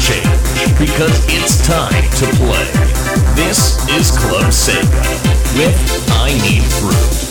change because it's time to play. This is Club Sega with I Need Fruit.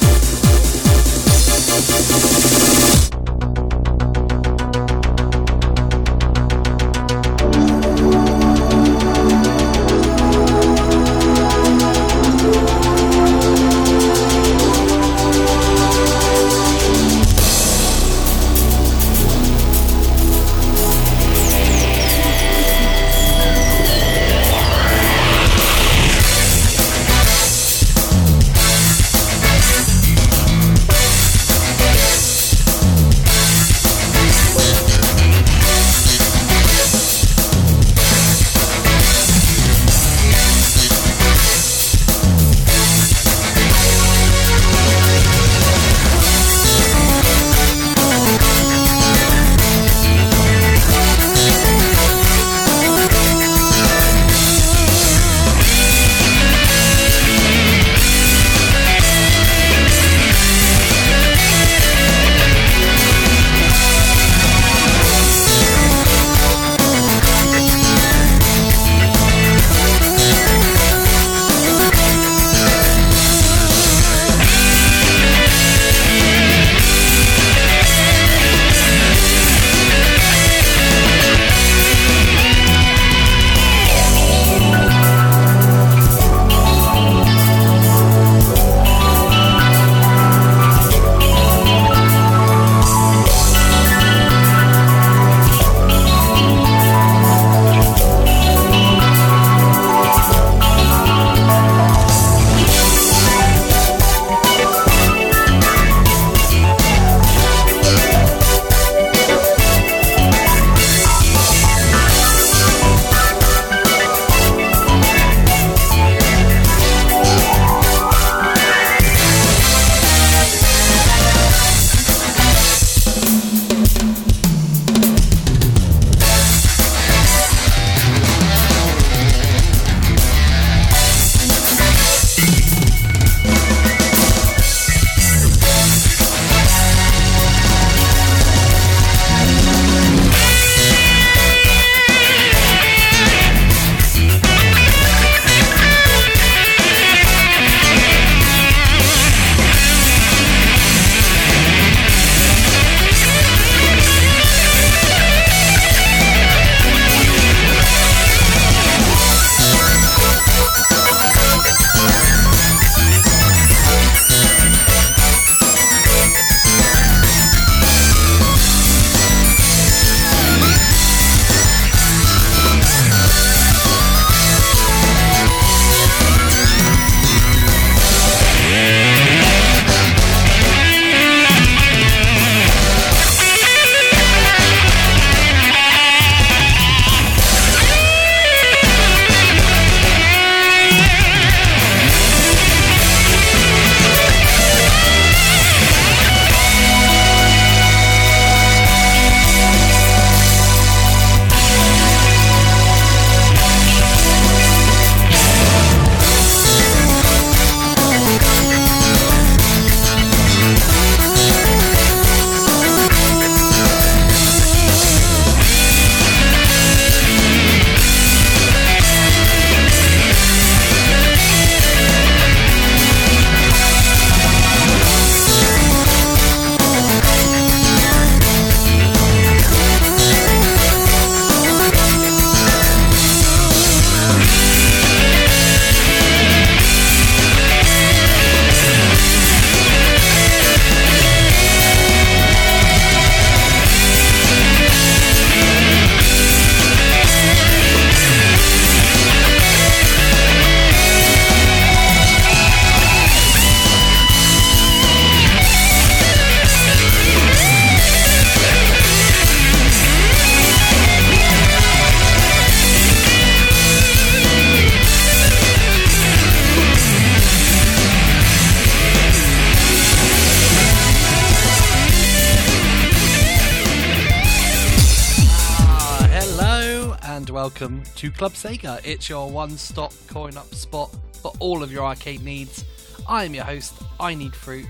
Club Sega. It's your one stop coin op spot for all of your arcade needs. I am your host, I Need Fruit,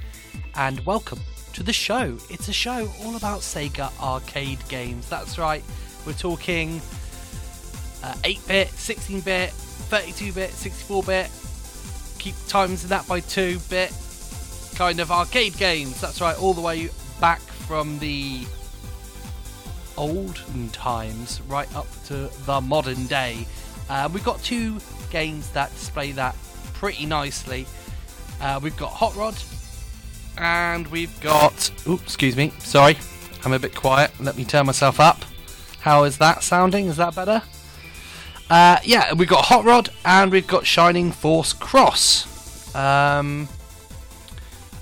and welcome to the show. It's a show all about Sega arcade games. That's right, we're talking uh, 8 bit, 16 bit, 32 bit, 64 bit. Keep times that by 2 bit. Kind of arcade games. That's right, all the way back from the olden times right up to the modern day. Uh, we've got two games that display that pretty nicely. Uh, we've got Hot Rod and we've got. Oops, excuse me. Sorry, I'm a bit quiet. Let me turn myself up. How is that sounding? Is that better? Uh, yeah, we've got Hot Rod and we've got Shining Force Cross. Um,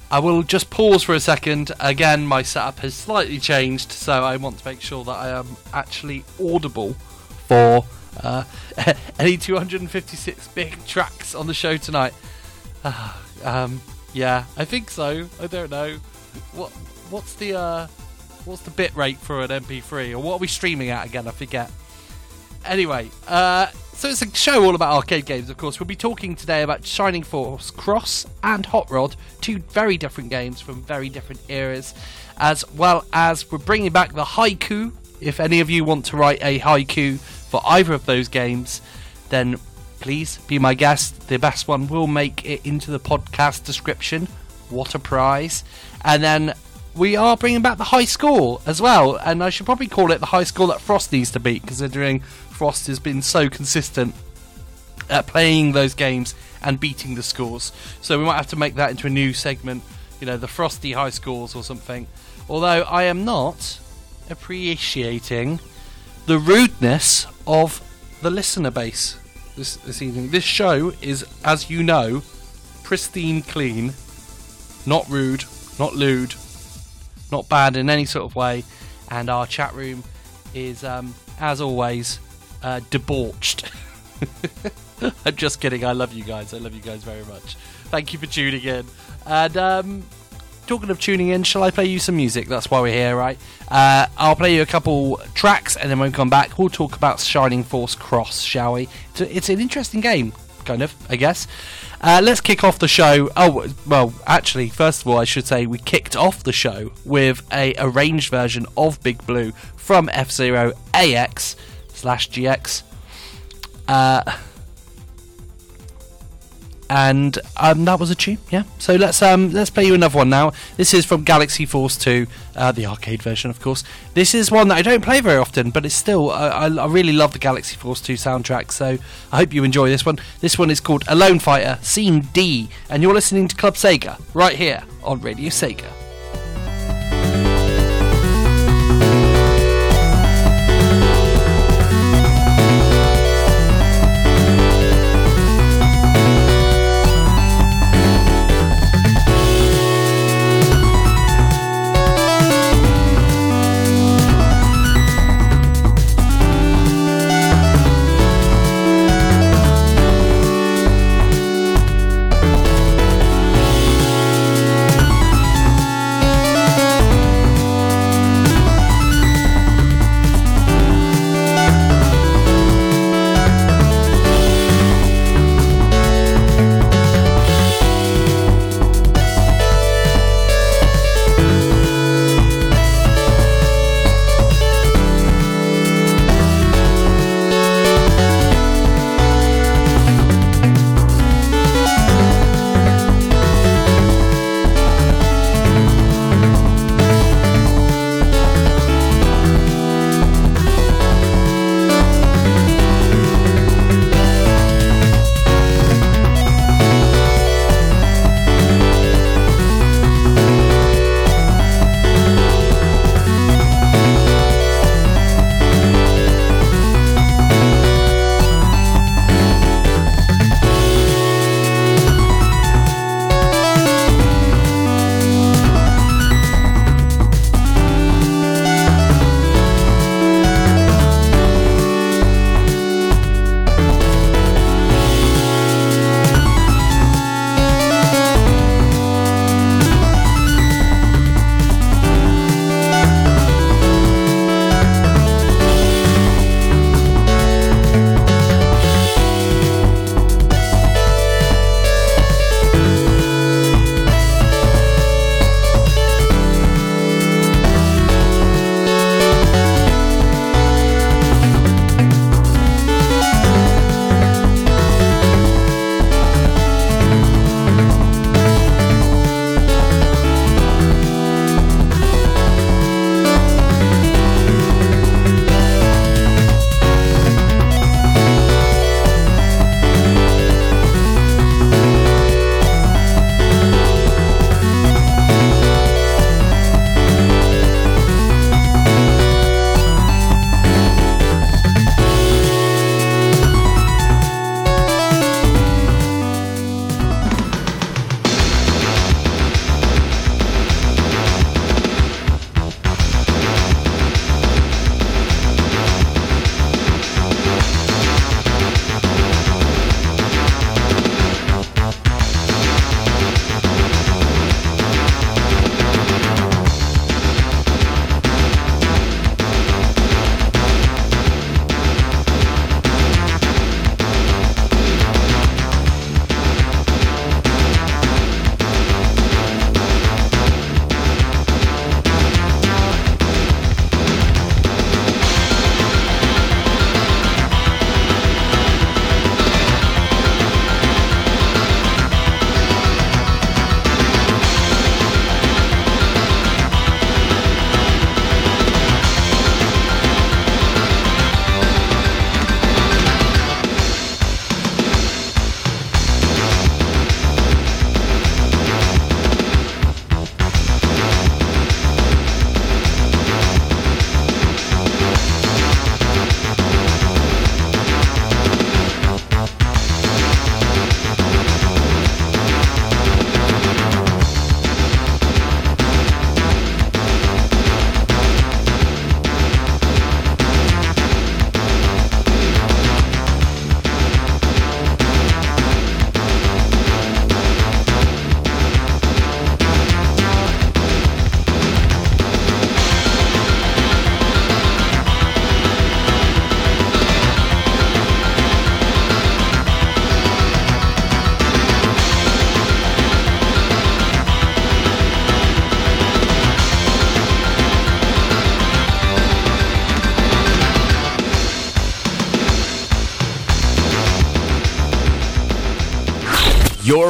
I will just pause for a second. Again, my setup has slightly changed, so I want to make sure that I am actually audible for uh, any 256 big tracks on the show tonight. Uh, um, yeah, I think so. I don't know. What what's the uh, what's the bit rate for an MP3, or what are we streaming at again? I forget. Anyway, uh, so it's a show all about arcade games, of course. We'll be talking today about Shining Force Cross and Hot Rod, two very different games from very different eras, as well as we're bringing back the haiku. If any of you want to write a haiku for either of those games, then please be my guest. The best one will make it into the podcast description. What a prize! And then we are bringing back the high score as well, and I should probably call it the high score that Frost needs to beat, considering Frost has been so consistent at playing those games and beating the scores. So we might have to make that into a new segment, you know, the Frosty high scores or something. Although I am not appreciating the rudeness of the listener base this, this evening. This show is, as you know, pristine clean, not rude, not lewd, not bad in any sort of way, and our chat room is, um, as always, uh, debauched. I'm just kidding. I love you guys. I love you guys very much. Thank you for tuning in. And um, talking of tuning in, shall I play you some music? That's why we're here, right? Uh, I'll play you a couple tracks, and then when we come back, we'll talk about Shining Force Cross, shall we? It's, an interesting game, kind of, I guess. Uh, let's kick off the show. Oh, well, actually, first of all, I should say we kicked off the show with a arranged version of Big Blue from F Zero AX slash GX. Uh, and um, that was a tune, yeah. So let's um, let's play you another one now. This is from Galaxy Force 2, uh, the arcade version, of course. This is one that I don't play very often, but it's still I, I really love the Galaxy Force 2 soundtrack. So I hope you enjoy this one. This one is called Alone Fighter Scene D, and you're listening to Club Sega right here on Radio Sega.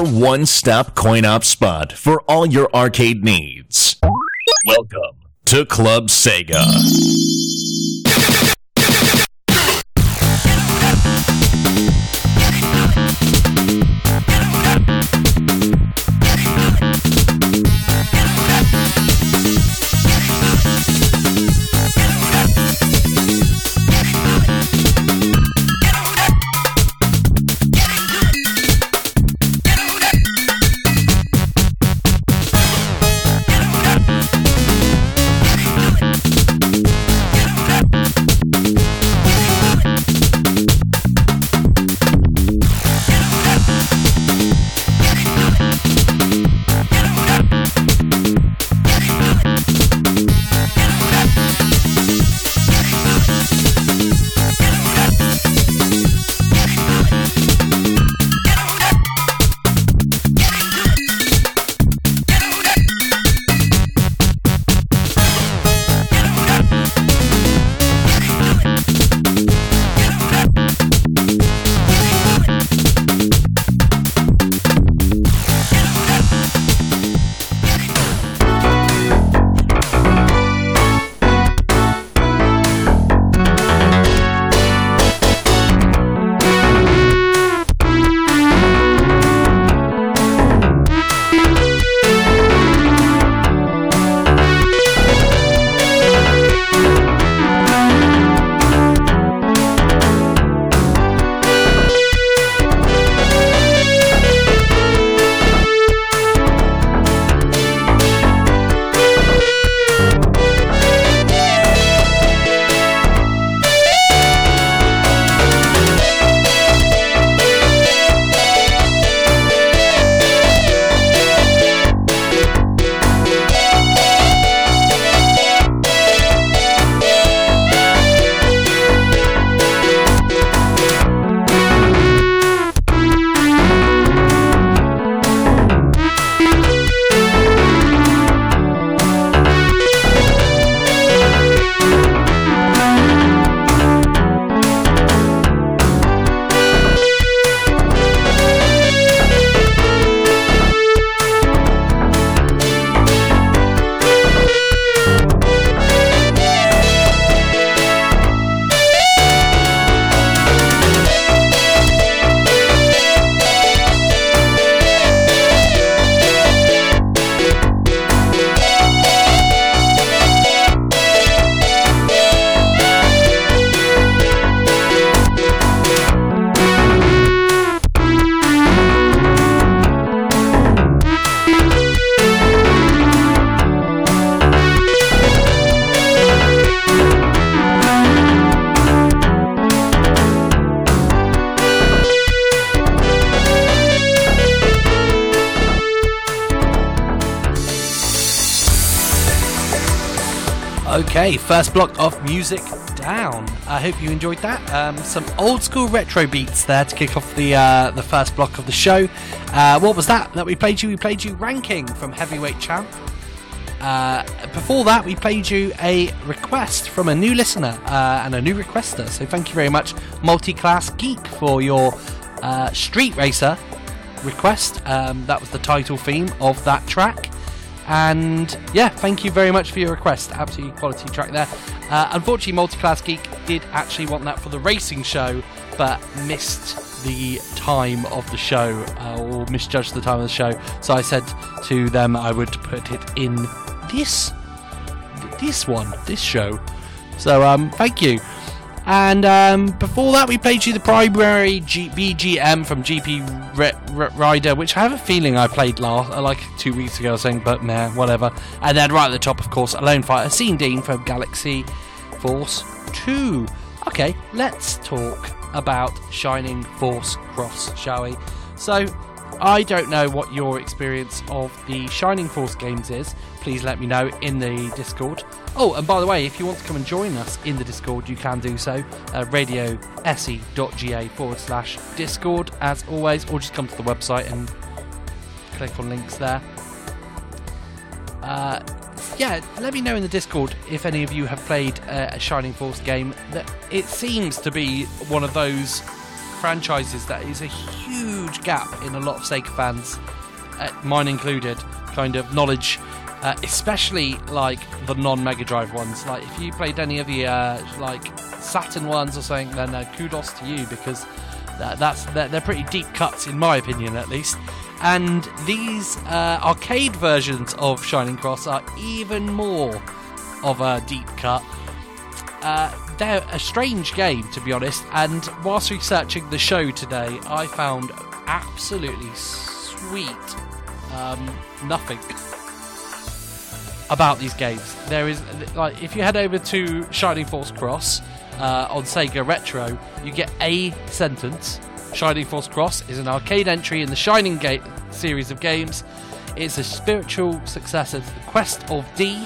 One stop coin op spot for all your arcade needs. Welcome to Club Sega. First block of music down. I hope you enjoyed that. Um, some old school retro beats there to kick off the uh, the first block of the show. Uh, what was that that we played you? We played you Ranking from Heavyweight Champ. Uh, before that, we played you a request from a new listener uh, and a new requester. So thank you very much, Multi-Class Geek, for your uh, Street Racer request. Um, that was the title theme of that track. And yeah, thank you very much for your request. Absolutely quality track there. Uh, unfortunately, Multiclass Geek did actually want that for the racing show, but missed the time of the show uh, or misjudged the time of the show. So I said to them I would put it in this this one, this show. So um, thank you. And um, before that, we played you the primary G- BGM from GP R- R- Rider, which I have a feeling I played last, uh, like two weeks ago or something, but man, whatever. And then right at the top, of course, Alone Fighter, Scene D from Galaxy Force 2. Okay, let's talk about Shining Force Cross, shall we? So, I don't know what your experience of the Shining Force games is. Please let me know in the Discord. Oh, and by the way, if you want to come and join us in the Discord, you can do so. Uh, radiose.ga forward slash Discord, as always, or just come to the website and click on links there. Uh, yeah, let me know in the Discord if any of you have played uh, a Shining Force game. That it seems to be one of those franchises that is a huge gap in a lot of Sega fans, uh, mine included, kind of knowledge. Uh, especially like the non-Mega Drive ones. Like if you played any of the uh, like Saturn ones or something, then uh, kudos to you because that, that's they're, they're pretty deep cuts in my opinion, at least. And these uh, arcade versions of Shining Cross are even more of a deep cut. Uh, they're a strange game, to be honest. And whilst researching the show today, I found absolutely sweet um, nothing about these games. There is like if you head over to Shining Force Cross uh, on Sega Retro, you get a sentence. Shining Force Cross is an arcade entry in the Shining Gate series of games. It's a spiritual successor to the Quest of D.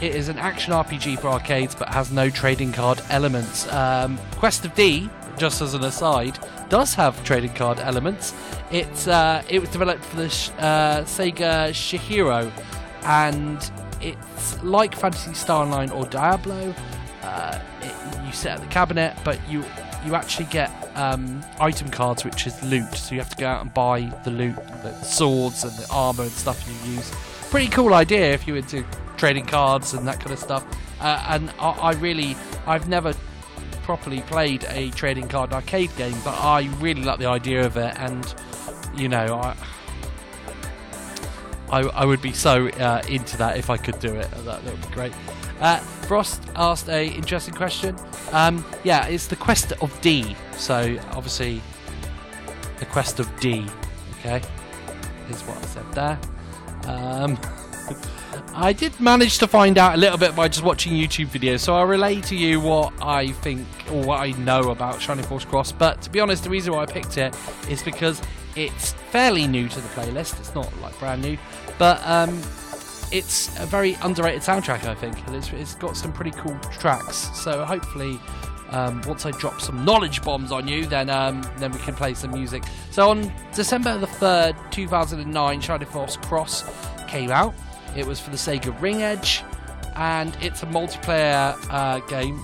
It is an action RPG for arcades, but has no trading card elements. Um, Quest of D, just as an aside, does have trading card elements. It's uh, it was developed for the uh, Sega Chihiro and it's like Phantasy Star Online or Diablo. Uh, it, you sit at the cabinet, but you you actually get um, item cards, which is loot. So you have to go out and buy the loot, the swords and the armor and stuff you use. Pretty cool idea if you're into trading cards and that kind of stuff. Uh, and I, I really, I've never properly played a trading card arcade game, but I really like the idea of it. And you know, I I, I would be so uh, into that if I could do it. That, that would be great. Uh, Frost asked a interesting question. Um, yeah, it's the quest of D. So obviously, the quest of D. Okay, is what I said there. Um, I did manage to find out a little bit by just watching YouTube videos, so I'll relay to you what I think or what I know about Shining Force Cross. But to be honest, the reason why I picked it is because it's fairly new to the playlist. It's not like brand new, but um, it's a very underrated soundtrack, I think, and it's, it's got some pretty cool tracks. So hopefully, um, once I drop some knowledge bombs on you, then um, then we can play some music. So on December the third, two thousand and nine, Shining Force Cross came out. It was for the Sega RingEdge, and it's a multiplayer uh, game.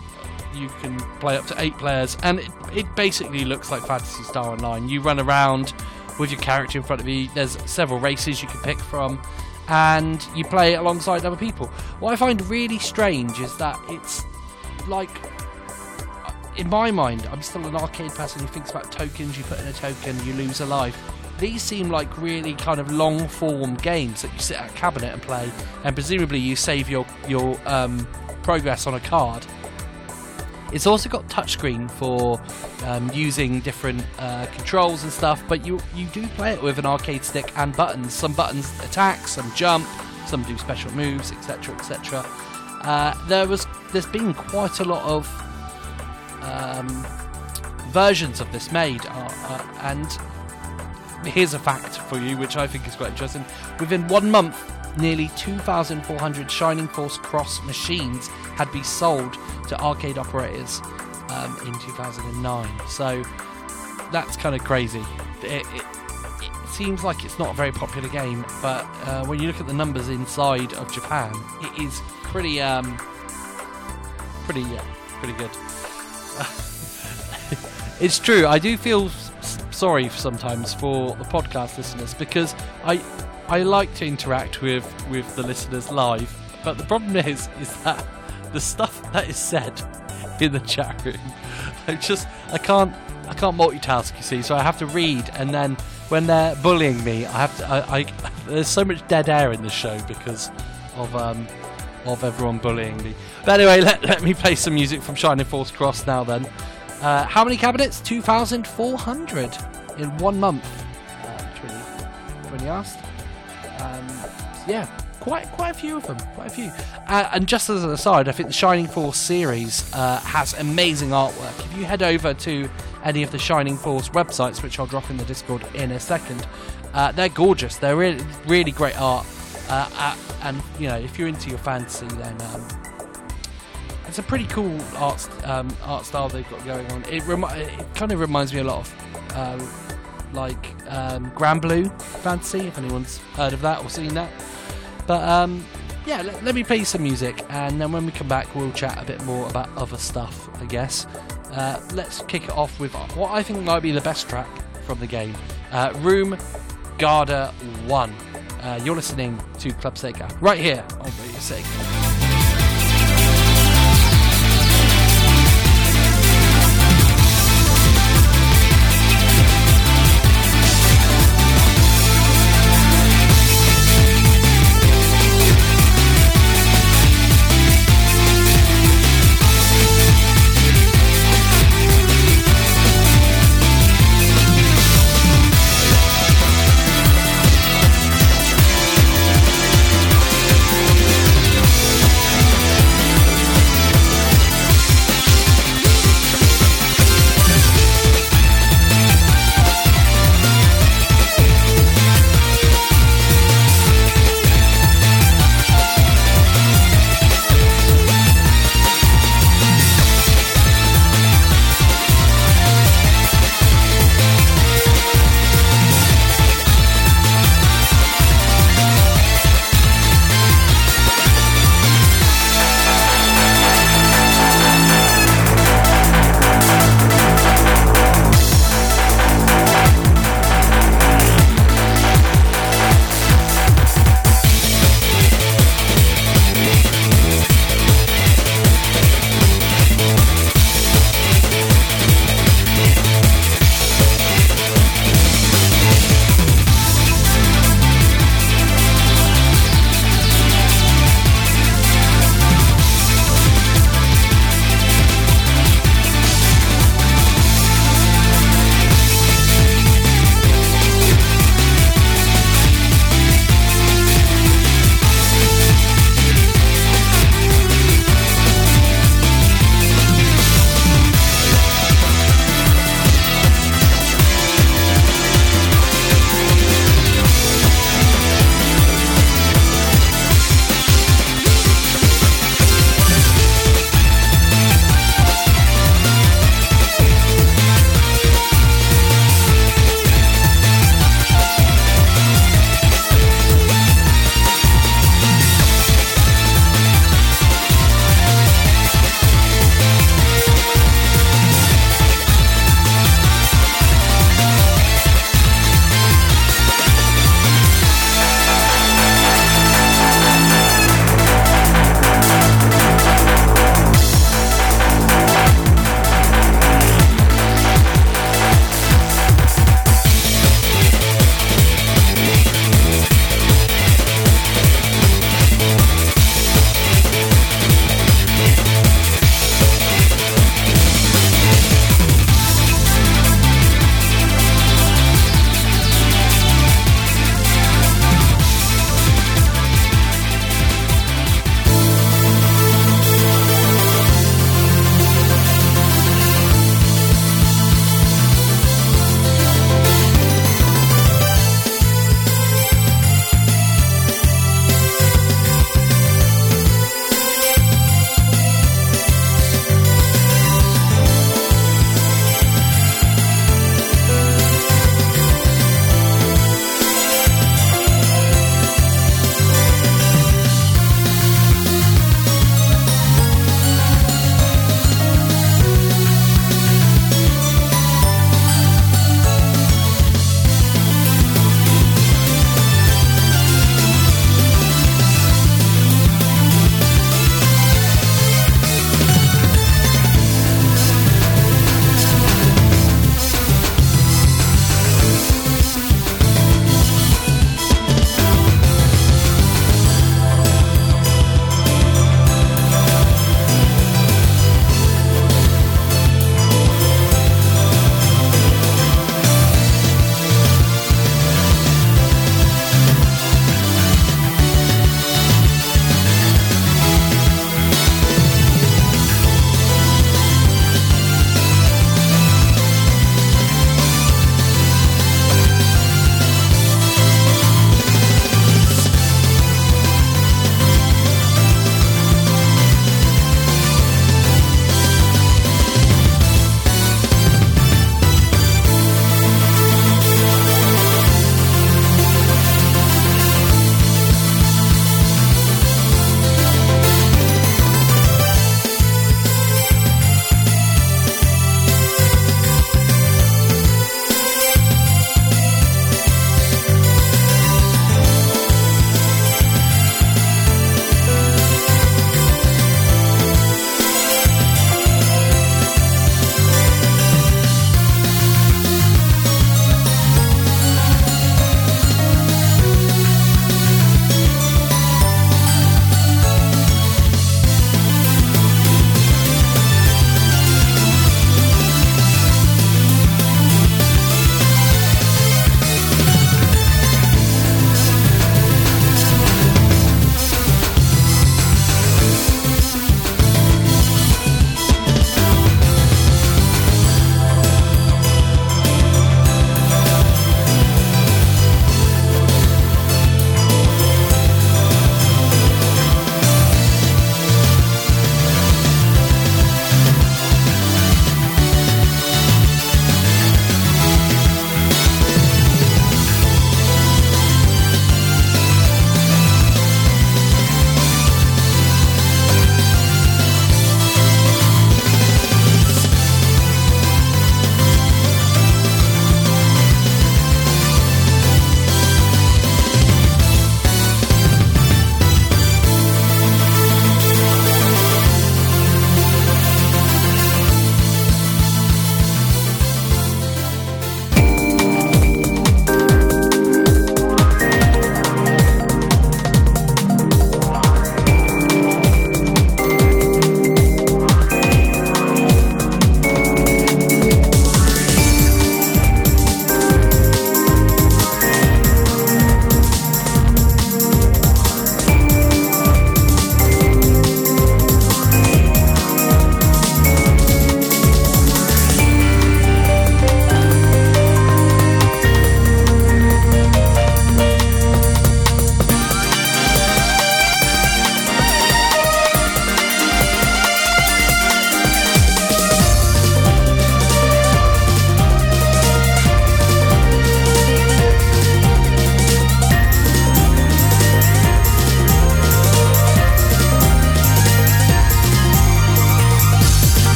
You can play up to eight players, and it, it basically looks like Phantasy Star Online. You run around with your character in front of you. There's several races you can pick from, and you play alongside other people. What I find really strange is that it's like, in my mind, I'm still an arcade person who thinks about tokens. You put in a token, you lose a life. These seem like really kind of long form games that you sit at a cabinet and play, and presumably you save your your um, progress on a card it's also got touchscreen for um, using different uh, controls and stuff, but you you do play it with an arcade stick and buttons. Some buttons attack, some jump, some do special moves, etc., etc. Uh, there was there's been quite a lot of um, versions of this made, uh, uh and here's a fact for you, which I think is quite interesting. Within one month, nearly 2,400 Shining Force Cross machines had been sold to arcade operators um, in 2009. So that's kind of crazy. It, it, it, seems like it's not a very popular game, but uh, when you look at the numbers inside of Japan, it is pretty, um, pretty, yeah, pretty good. it's true. I do feel sorry sometimes for the podcast listeners because I I like to interact with with the listeners live, but the problem is is that the stuff that is said in the chat room, I just I can't I can't multitask. You see, so I have to read, and then when they're bullying me, I have to. I, I there's so much dead air in the show because of um of everyone bullying me. But anyway, let, let me play some music from Shining Force Cross now. Then, uh, how many cabinets? Two thousand four hundred in one month. Uh, when you asked. Um, yeah, quite quite a few of them, quite a few. Uh, and just as an aside, I think the Shining Force series uh, has amazing artwork. If you head over to any of the Shining Force websites, which I'll drop in the Discord in a second, uh, they're gorgeous. They're really really great art. Uh, uh, and you know, if you're into your fantasy, then um, it's a pretty cool art um, art style they've got going on. It, remi- it kind of reminds me a lot of uh, like um, Granblue Fantasy, if anyone's heard of that or seen that. But um, yeah, let, let, me play some music, and then when we come back, we'll chat a bit more about other stuff, I guess. uh, let's kick it off with what I think might be the best track from the game uh, Room Garda 1. Uh, you're listening to Club Sega right here on Radio Sega.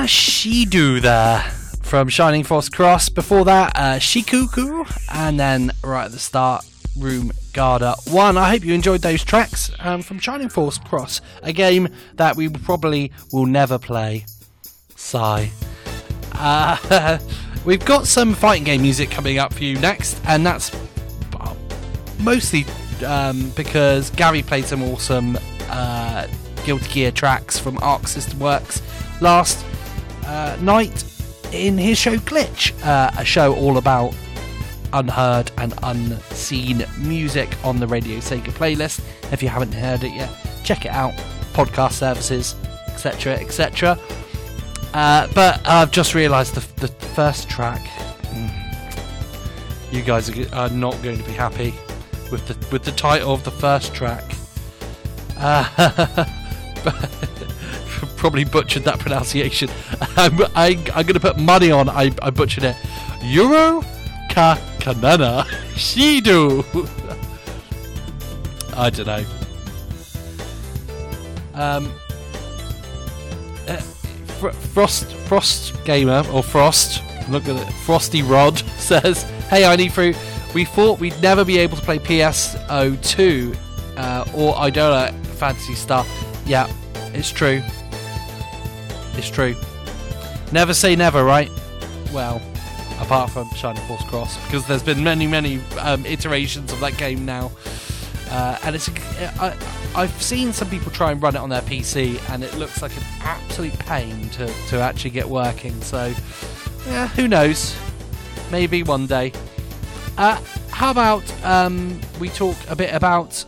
Yakana Shidu there from Shining Force Cross. Before that, uh, Shikuku, and then right at the start, Room Garda 1. I hope you enjoyed those tracks um, from Shining Force Cross, a game that we probably will never play. Sigh. Uh, we've got some fighting game music coming up for you next, and that's mostly um, because Gary played some awesome uh, Guilty Gear tracks from Arc System Works last uh, night in his show Glitch, uh, a show all about unheard and unseen music on the Radio Sega playlist. If you haven't heard it yet, check it out. Podcast services, etc., etc. Uh, but I've just realised the, the first track. Mm, you guys are, not going to be happy with the with the title of the first track. Uh, probably butchered that pronunciation. I'm, I, am going to put money on I, I butchered it. Euro Ka Kanana Shidu. I don't know. Um, uh, Fr- Frost Frost Gamer or Frost. Look at it. Frosty Rod says, "Hey, I need fruit. We thought we'd never be able to play PSO2 uh, or Idola Phantasy Star. Yeah, it's true. It's true. Never say never, right? Well, apart from Shining Force Cross, because there's been many, many um, iterations of that game now. Uh, and it's I, I've seen some people try and run it on their PC, and it looks like an absolute pain to, to actually get working. So, yeah, who knows? Maybe one day. Uh, how about um, we talk a bit about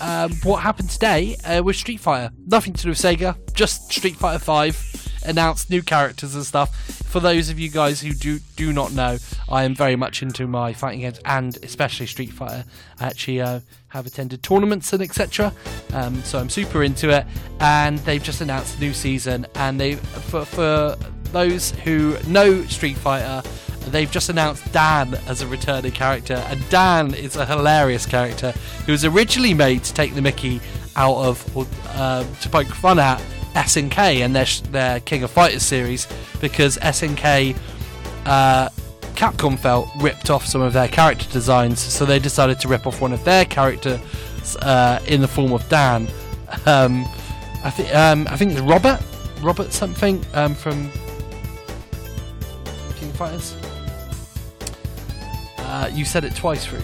um, what happened today uh, with Street Fighter? Nothing to do with Sega, just Street Fighter 5 announced new characters and stuff. For those of you guys who do do not know, I am very much into my fighting games and especially Street Fighter. I actually uh, have attended tournaments and etc. Um, so I'm super into it. And they've just announced a new season, and they for for those who know Street Fighter they've just announced Dan as a returning character, and Dan is a hilarious character who was originally made to take the Mickey out of, or, uh, to poke fun at SNK and their, their King of Fighters series because SNK. Uh, Capcom felt ripped off some of their character designs, so they decided to rip off one of their characters uh, in the form of Dan. Um, I think um, I think it's Robert, Robert something um, from Fighters. Uh, you said it twice through.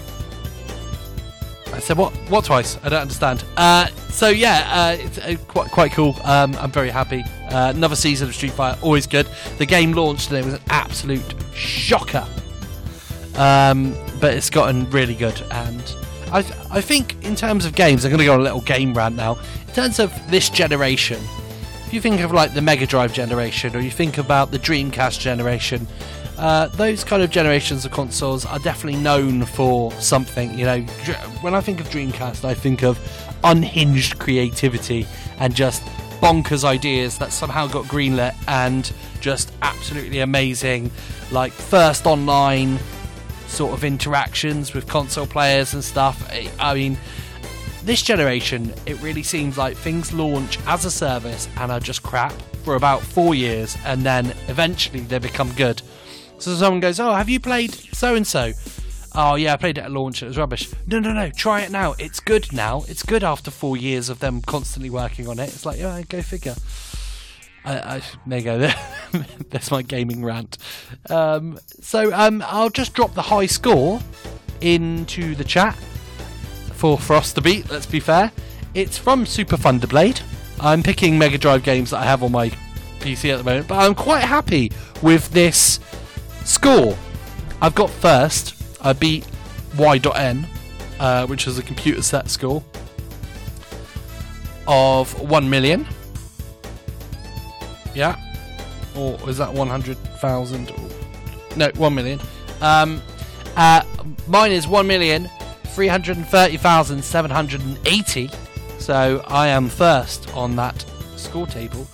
I said what? What twice? I don't understand. Uh, so yeah, uh, it's uh, quite quite cool. Um, I'm very happy. Uh, another season of Street Fighter, always good. The game launched and it was an absolute shocker. Um, but it's gotten really good, and I I think in terms of games, I'm going to go on a little game rant now. In terms of this generation, if you think of like the Mega Drive generation, or you think about the Dreamcast generation, uh, those kind of generations of consoles are definitely known for something. You know, when I think of Dreamcast, I think of unhinged creativity and just bonkers ideas that somehow got greenlit and just absolutely amazing, like first online sort of interactions with console players and stuff. I mean, this generation, it really seems like things launch as a service and are just crap for about four years, and then eventually they become good. So someone goes, "Oh, have you played so and so?" Oh yeah, I played it at launch. It was rubbish. No, no, no. Try it now. It's good now. It's good after four years of them constantly working on it. It's like, yeah, go figure. I, I, there you go. That's my gaming rant. Um, so um, I'll just drop the high score into the chat for Frost to beat. Let's be fair. It's from Super Thunderblade. I'm picking Mega Drive games that I have on my PC at the moment, but I'm quite happy with this Score. I've got first. I beat Y.N, uh, which is a computer set score of 1 million. Yeah. Or is that 100,000? No, 1 million. Um, uh, mine is 1,330,780. So I am first on that score table.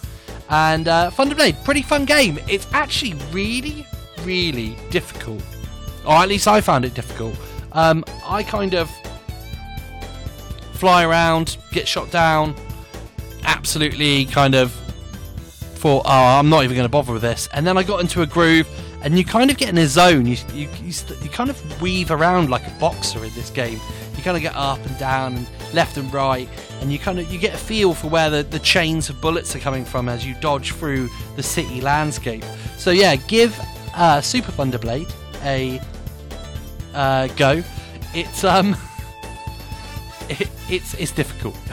And uh, play. pretty fun game. It's actually really, really difficult. Or at least I found it difficult. Um, I kind of fly around, get shot down, absolutely kind of thought, oh, I'm not even going to bother with this. And then I got into a groove, and you kind of get in a zone. You you you, you kind of weave around like a boxer in this game. You kind of get up and down and left and right, and you kind of you get a feel for where the, the chains of bullets are coming from as you dodge through the city landscape. So yeah, give uh, Super Thunderblade a uh, go. It's um, it, it's it's difficult.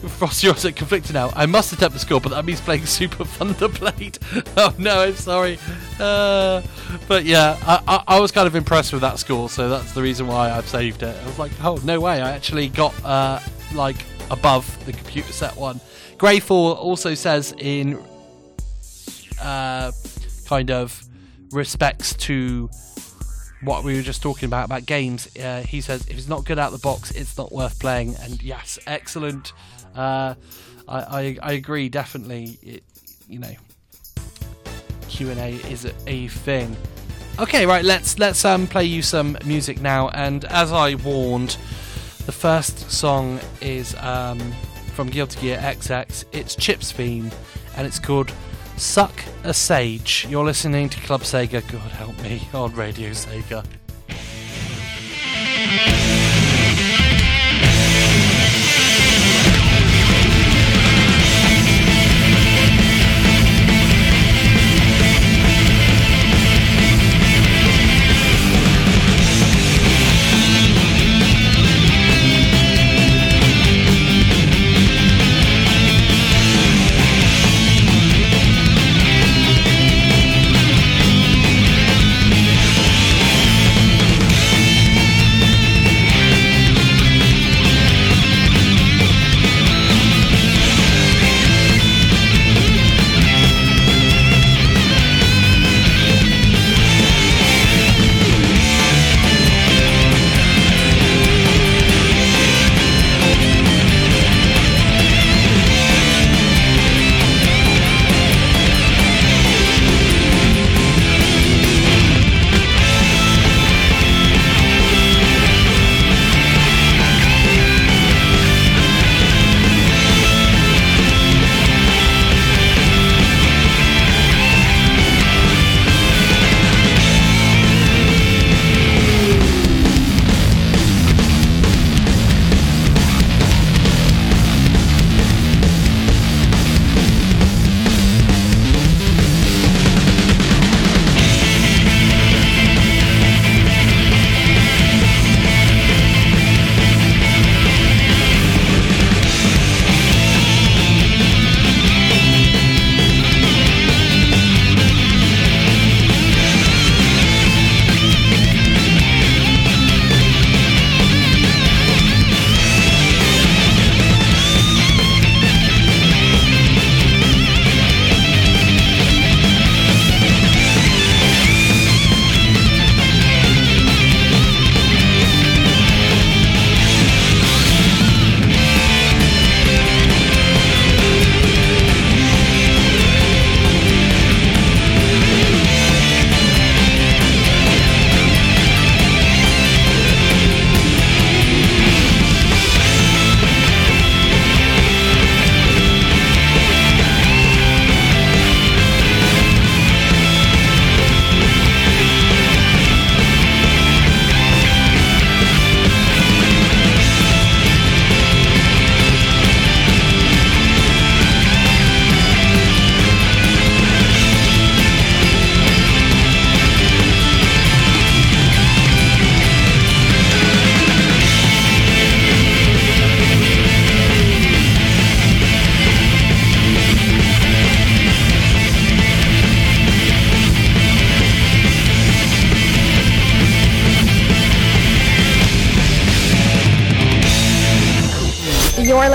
Frost, you're conflicted now. I must attempt the score, but that means playing Super Thunderblade. oh no, I'm sorry. Uh, but yeah, I, I, I, was kind of impressed with that score, so that's the reason why I've saved it. I was like, oh no way, I actually got uh, like above the computer set one. Grey Four also says in uh, kind of respects to what we were just talking about about games. Uh, he says if it's not good out the box, it's not worth playing. And yes, excellent. Uh, I, I, I agree definitely. It, you know, Q and A is a, a thing. Okay, right. Let's let's um play you some music now. And as I warned, the first song is um from Guilty Gear XX. It's Chip's theme, and it's called Suck a Sage. You're listening to Club Sega, God help me, on Radio Sega.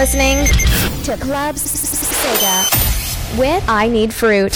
Listening to Club Sega with I Need Fruit.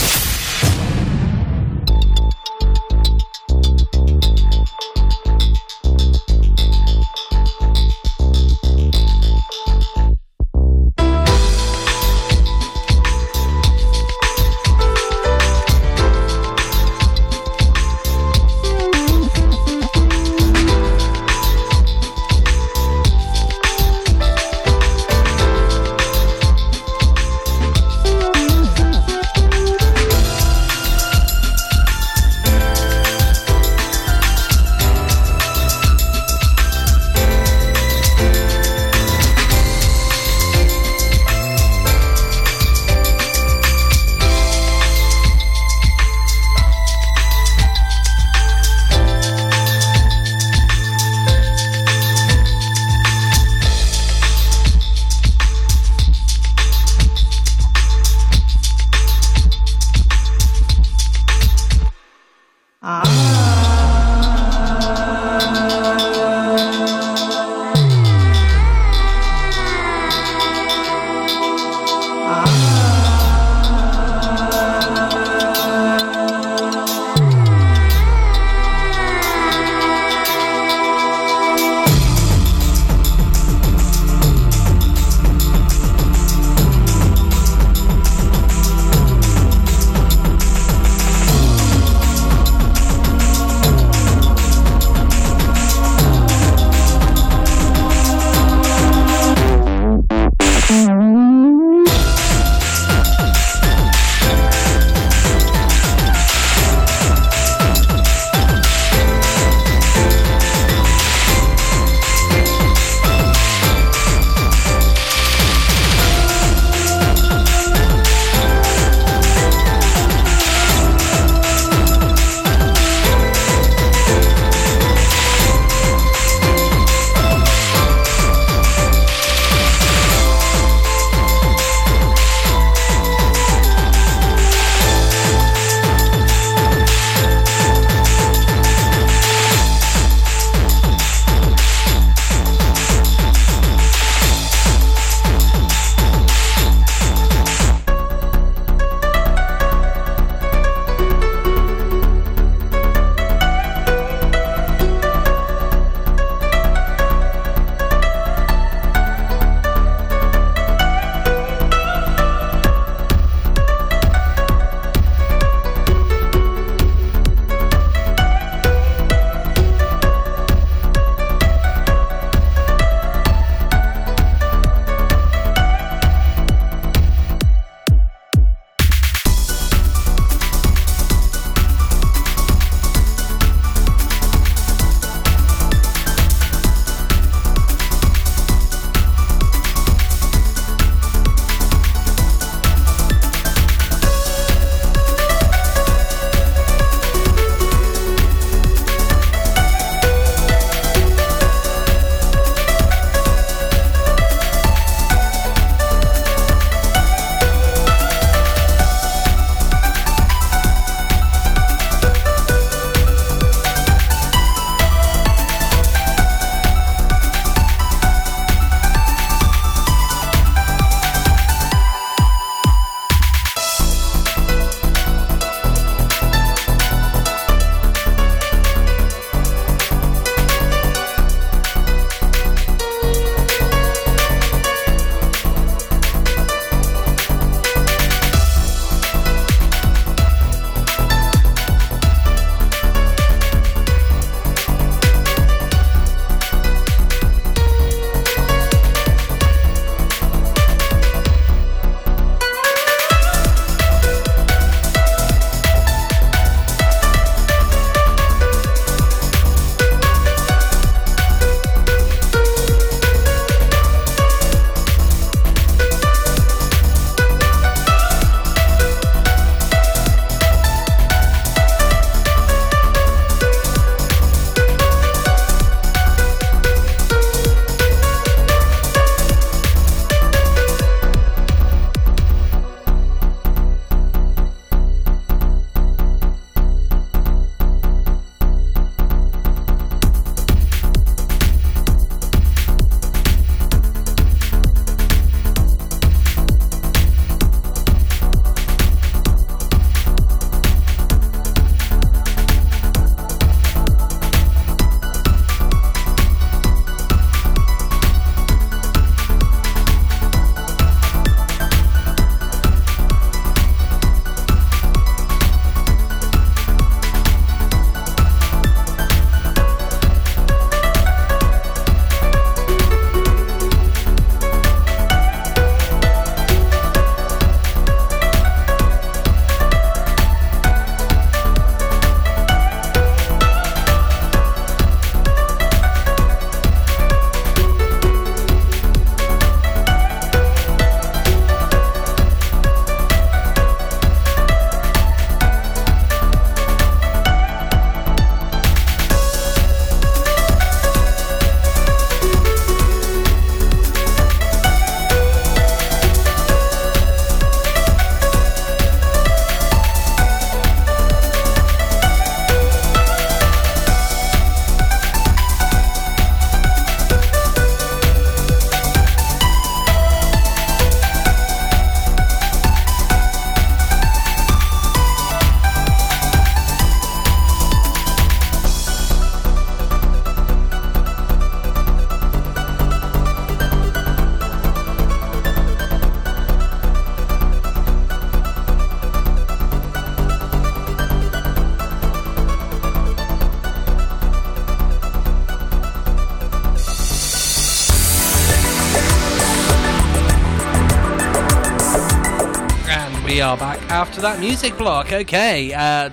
After that music block. Okay, uh,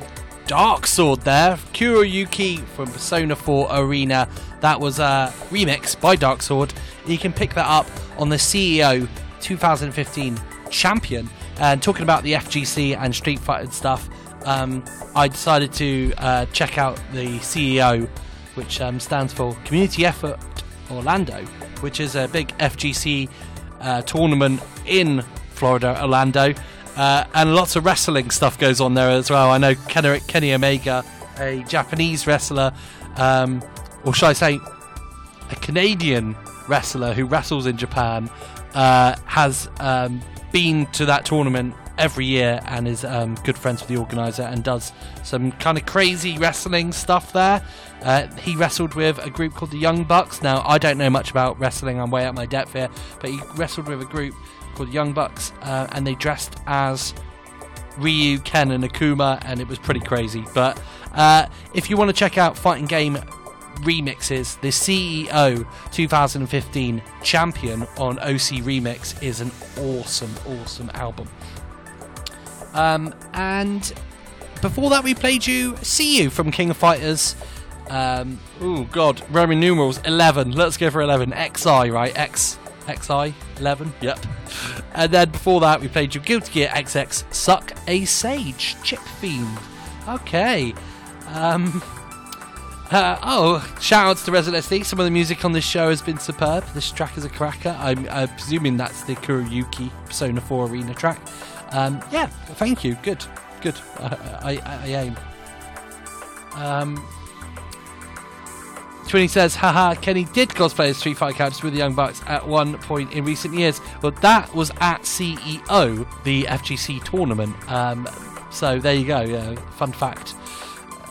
Dark Sword there, Kuroyuki from Persona 4 Arena. That was a remix by Dark Sword. You can pick that up on the CEO 2015 Champion. And talking about the FGC and Street Fighter stuff, um, I decided to uh, check out the CEO, which um, stands for Community Effort Orlando, which is a big FGC uh, tournament in Florida, Orlando. Uh, and lots of wrestling stuff goes on there as well. I know Kenny, Kenny Omega, a Japanese wrestler, um, or should I say, a Canadian wrestler who wrestles in Japan, uh, has um, been to that tournament every year and is um, good friends with the organizer and does some kind of crazy wrestling stuff there. Uh, he wrestled with a group called the Young Bucks. Now, I don't know much about wrestling, I'm way out my depth here, but he wrestled with a group called Young Bucks uh, and they dressed as Ryu, Ken, and Akuma, and it was pretty crazy. But uh, if you want to check out fighting game remixes, the CEO 2015 Champion on OC Remix is an awesome, awesome album. Um, and before that, we played you See You from King of Fighters. Um, oh god, Roman numerals 11. Let's go for 11. XI, right? X. XI 11. Yep. And then before that, we played you Guilty Gear XX Suck a Sage Chip Fiend. Okay. Um. Uh, oh, shout outs to Resident SD. Some of the music on this show has been superb. This track is a cracker. I'm, I'm presuming that's the Kuroyuki Persona 4 Arena track. Um, yeah, thank you. Good, good. I, I, I aim. Um, Twinny says, haha, Kenny did cosplay as Street Fighter characters with the Young Bucks at one point in recent years. Well, that was at CEO, the FGC tournament. Um, so there you go. Yeah, fun fact.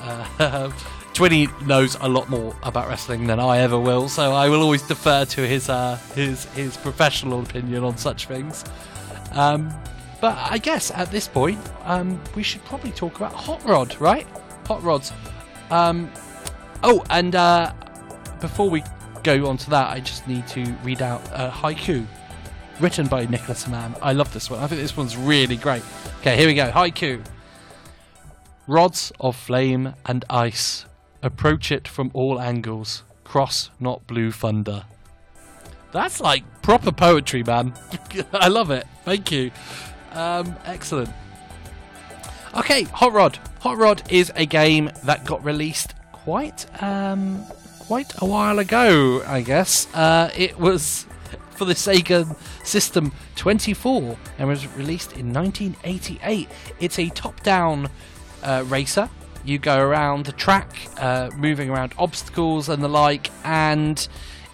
Uh, Twinny knows a lot more about wrestling than I ever will, so I will always defer to his uh, his his professional opinion on such things. Um, but I guess at this point, um, we should probably talk about Hot Rod, right? Hot Rods. Um, oh, and uh, before we go on to that, I just need to read out a haiku written by Nicholas Mann. I love this one. I think this one's really great. Okay, here we go. Haiku. Rods of flame and ice. Approach it from all angles. Cross, not blue thunder. That's like proper poetry, man. I love it. Thank you. Um, excellent. Okay, Hot Rod. Hot Rod is a game that got released quite um, quite a while ago, I guess. Uh, it was for the Sega System 24 and was released in 1988. It's a top-down uh, racer. You go around the track, uh, moving around obstacles and the like, and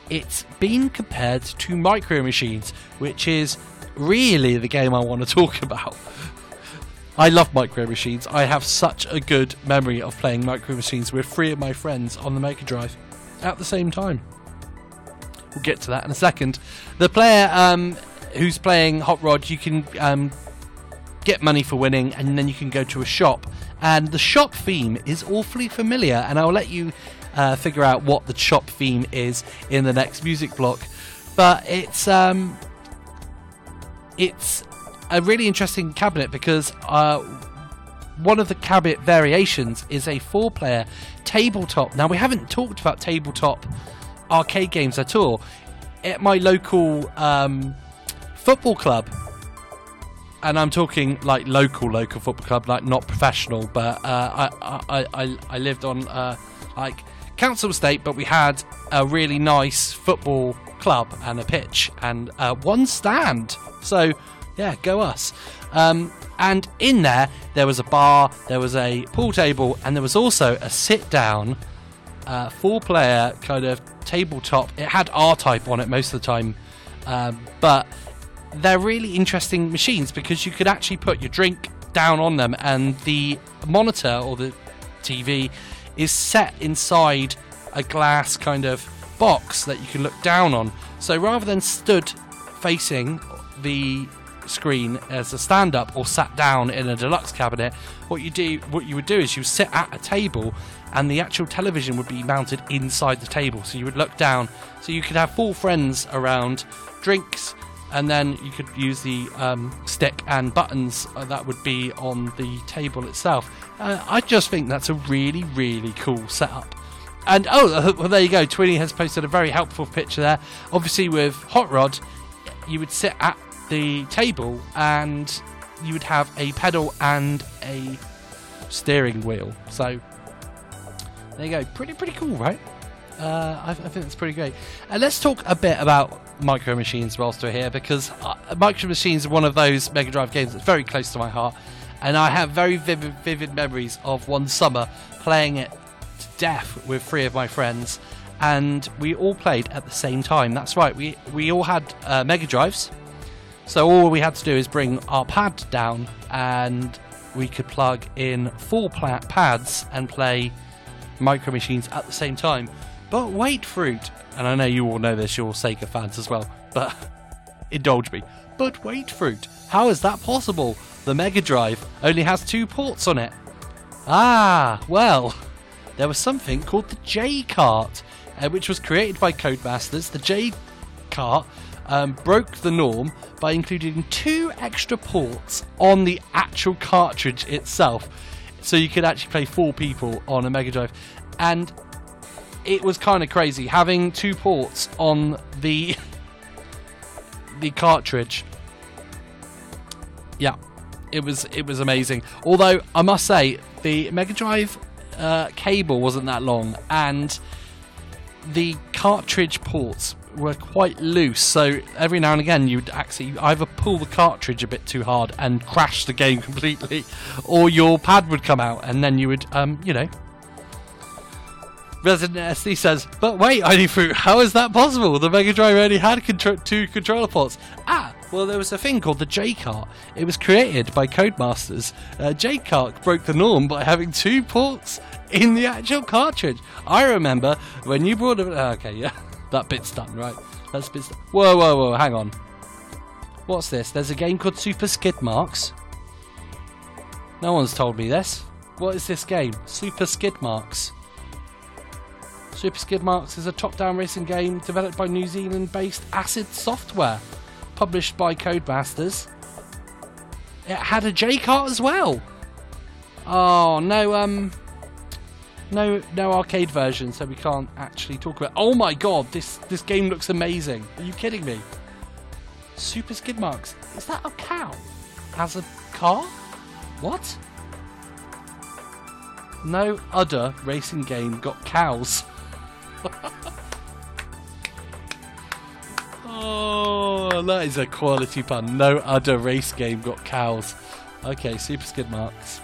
it's been compared to Micro Machines, which is really the game I want to talk about. I love Micro Machines. I have such a good memory of playing Micro Machines with three of my friends on the Mega Drive at the same time. We'll get to that in a second. The player um, who's playing Hot Rod, you can um, get money for winning, and then you can go to a shop. And the shop theme is awfully familiar, and I'll let you uh, figure out what the shop theme is in the next music block. But it's um, it's a really interesting cabinet because uh, one of the cabinet variations is a four-player tabletop. Now we haven't talked about tabletop arcade games at all. At my local um, football club, and I'm talking like local local football club, like not professional, but uh, I, I, I I lived on uh, like council estate, but we had a really nice football club and a pitch and uh, one stand. So yeah, go us. Um, and in there, there was a bar, there was a pool table, and there was also a sit down, uh, four player kind of tabletop. It had R type on it most of the time, um, but they're really interesting machines because you could actually put your drink down on them, and the monitor or the TV is set inside a glass kind of box that you can look down on. So rather than stood facing the screen as a stand up or sat down in a deluxe cabinet, what you do what you would do is you sit at a table and the actual television would be mounted inside the table. So you would look down. So you could have four friends around, drinks, and then you could use the um, stick and buttons uh, that would be on the table itself. Uh, I just think that's a really, really cool setup. And oh, well, there you go. Twinny has posted a very helpful picture there. Obviously, with Hot Rod, you would sit at the table and you would have a pedal and a steering wheel. So there you go. Pretty, pretty cool, right? Uh, I, I, think that's pretty great. And uh, let's talk a bit about Micro Machines whilst we're here, because uh, Micro Machines is one of those Mega Drive games that's very close to my heart, and I have very vivid, vivid memories of one summer playing it to death with three of my friends, and we all played at the same time. That's right, we we all had uh, Mega Drives, so all we had to do is bring our pad down, and we could plug in four pads and play Micro Machines at the same time but wait, Fruit, and I know you all know this, you're Sega fans as well, but indulge me. But wait, Fruit, how is that possible? The Mega Drive only has two ports on it. Ah, well, there was something called the J Cart, uh, which was created by Codemasters. The J Cart um, broke the norm by including two extra ports on the actual cartridge itself. So you could actually play four people on a Mega Drive. And it was kind of crazy having two ports on the the cartridge. Yeah, it was it was amazing. Although I must say the Mega Drive uh, cable wasn't that long, and the cartridge ports were quite loose. So every now and again, you'd actually either pull the cartridge a bit too hard and crash the game completely, or your pad would come out, and then you would, um, you know, Resident SD says, but wait, Fruit, how is that possible? The Mega Drive only had two controller ports. Ah, well, there was a thing called the J-Cart. It was created by Codemasters. Uh, J-Cart broke the norm by having two ports in the actual cartridge. I remember when you brought it. Okay, yeah, that bit's done, right? That's bit's done. Whoa, whoa, whoa, hang on. What's this? There's a game called Super Skid Marks. No one's told me this. What is this game? Super Skid Marks. Super Skid Marks is a top down racing game developed by New Zealand based Acid Software, published by Codemasters. It had a J cart as well. Oh, no, um. No, no arcade version, so we can't actually talk about. Oh my god, this this game looks amazing! Are you kidding me? Super Skid Marks. Is that a cow? Has a car? What? No other racing game got cows. oh, that is a quality pun. No other race game got cows. Okay, Super Skid Marks.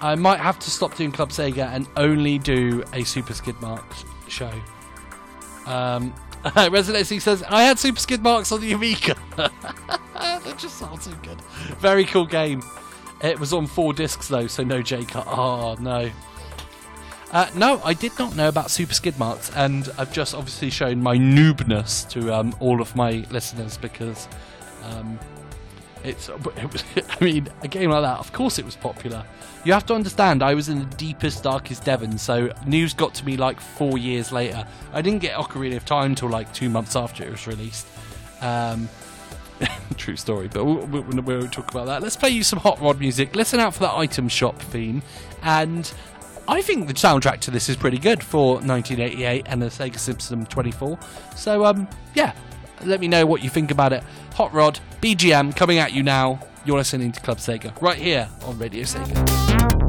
I might have to stop doing Club Sega and only do a Super Skid Marks show. Um, Resident says, I had Super Skid Marks on the Amiga. that just sounds so good. Very cool game. It was on four discs though, so no J cut. Oh no. Uh, no, I did not know about Super Skid Marks, and I've just obviously shown my noobness to um, all of my listeners because um, it's. It was, I mean, a game like that, of course, it was popular. You have to understand, I was in the deepest, darkest Devon, so news got to me like four years later. I didn't get Ocarina of Time until like two months after it was released. Um, true story, but we'll, we'll, we'll, talk about that. Let's play you some Hot Rod music. Listen out for that item shop theme, and I think the soundtrack to this is pretty good for 1988 and the Sega System 24. So, um, yeah, let me know what you think about it. Hot Rod, BGM coming at you now. You're listening to Club Sega right here on Radio Sega.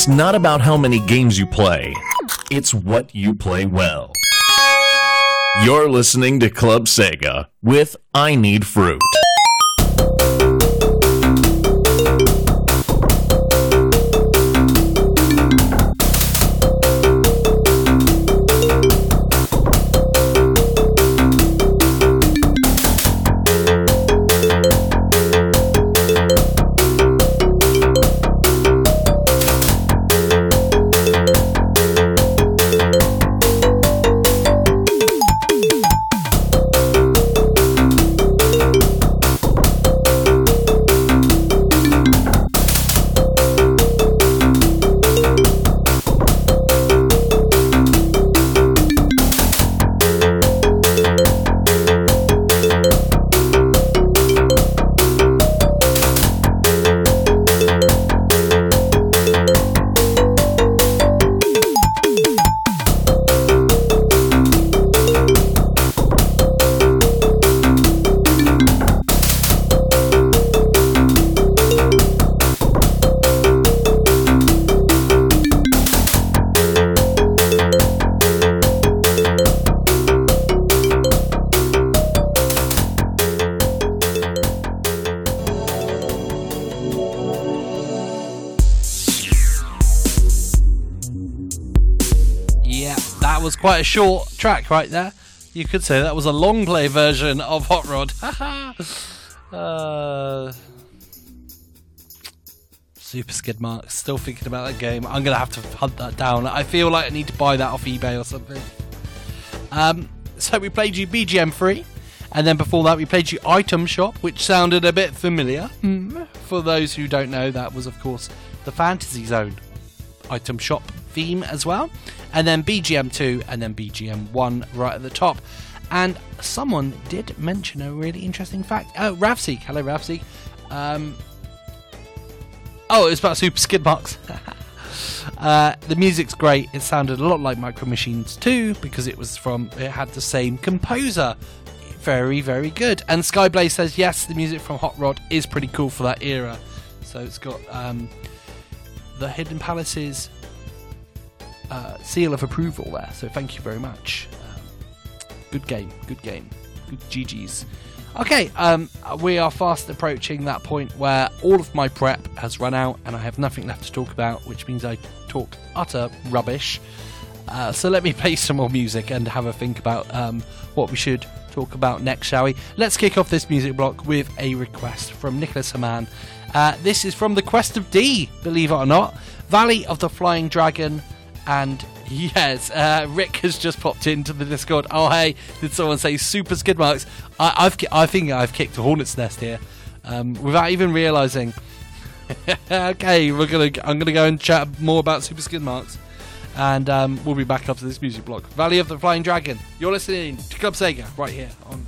It's not about how many games you play, it's what you play well. You're listening to Club Sega with I Need Fruit. Track right there. You could say that was a long play version of Hot Rod. uh, Super Skid Marks. Still thinking about that game. I'm gonna have to hunt that down. I feel like I need to buy that off eBay or something. Um, so we played you BGM free, and then before that we played you Item Shop, which sounded a bit familiar. For those who don't know, that was of course the Fantasy Zone item shop theme as well. And then BGM 2 and then BGM 1 right at the top. And someone did mention a really interesting fact. Oh, Ravseek. Hello, Ravseek. Um, oh, it's about Super Skid Marks. uh, the music's great. It sounded a lot like Micro Machines 2 because it was from, it had the same composer. Very, very good. And Skyblaze says, yes, the music from Hot Rod is pretty cool for that era. So it's got um, the Hidden Palaces uh, seal of approval there. So thank you very much. Um, good game, good game, good GG's. Okay, um, we are fast approaching that point where all of my prep has run out and I have nothing left to talk about, which means I talk utter rubbish. Uh, so let me play some more music and have a think about um, what we should talk about next, shall we? Let's kick off this music block with a request from Nicholas Haman. Uh, this is from the Quest of D, believe it or not. Valley of the Flying Dragon. And yes, uh, Rick has just popped into the Discord. Oh, hey, did someone say super skid marks? I, I've, I think I've kicked a hornet's nest here um, without even realizing. okay, we're gonna. I'm gonna go and chat more about super skid marks, and um, we'll be back after this music block. Valley of the Flying Dragon. You're listening to Club Sega right here on.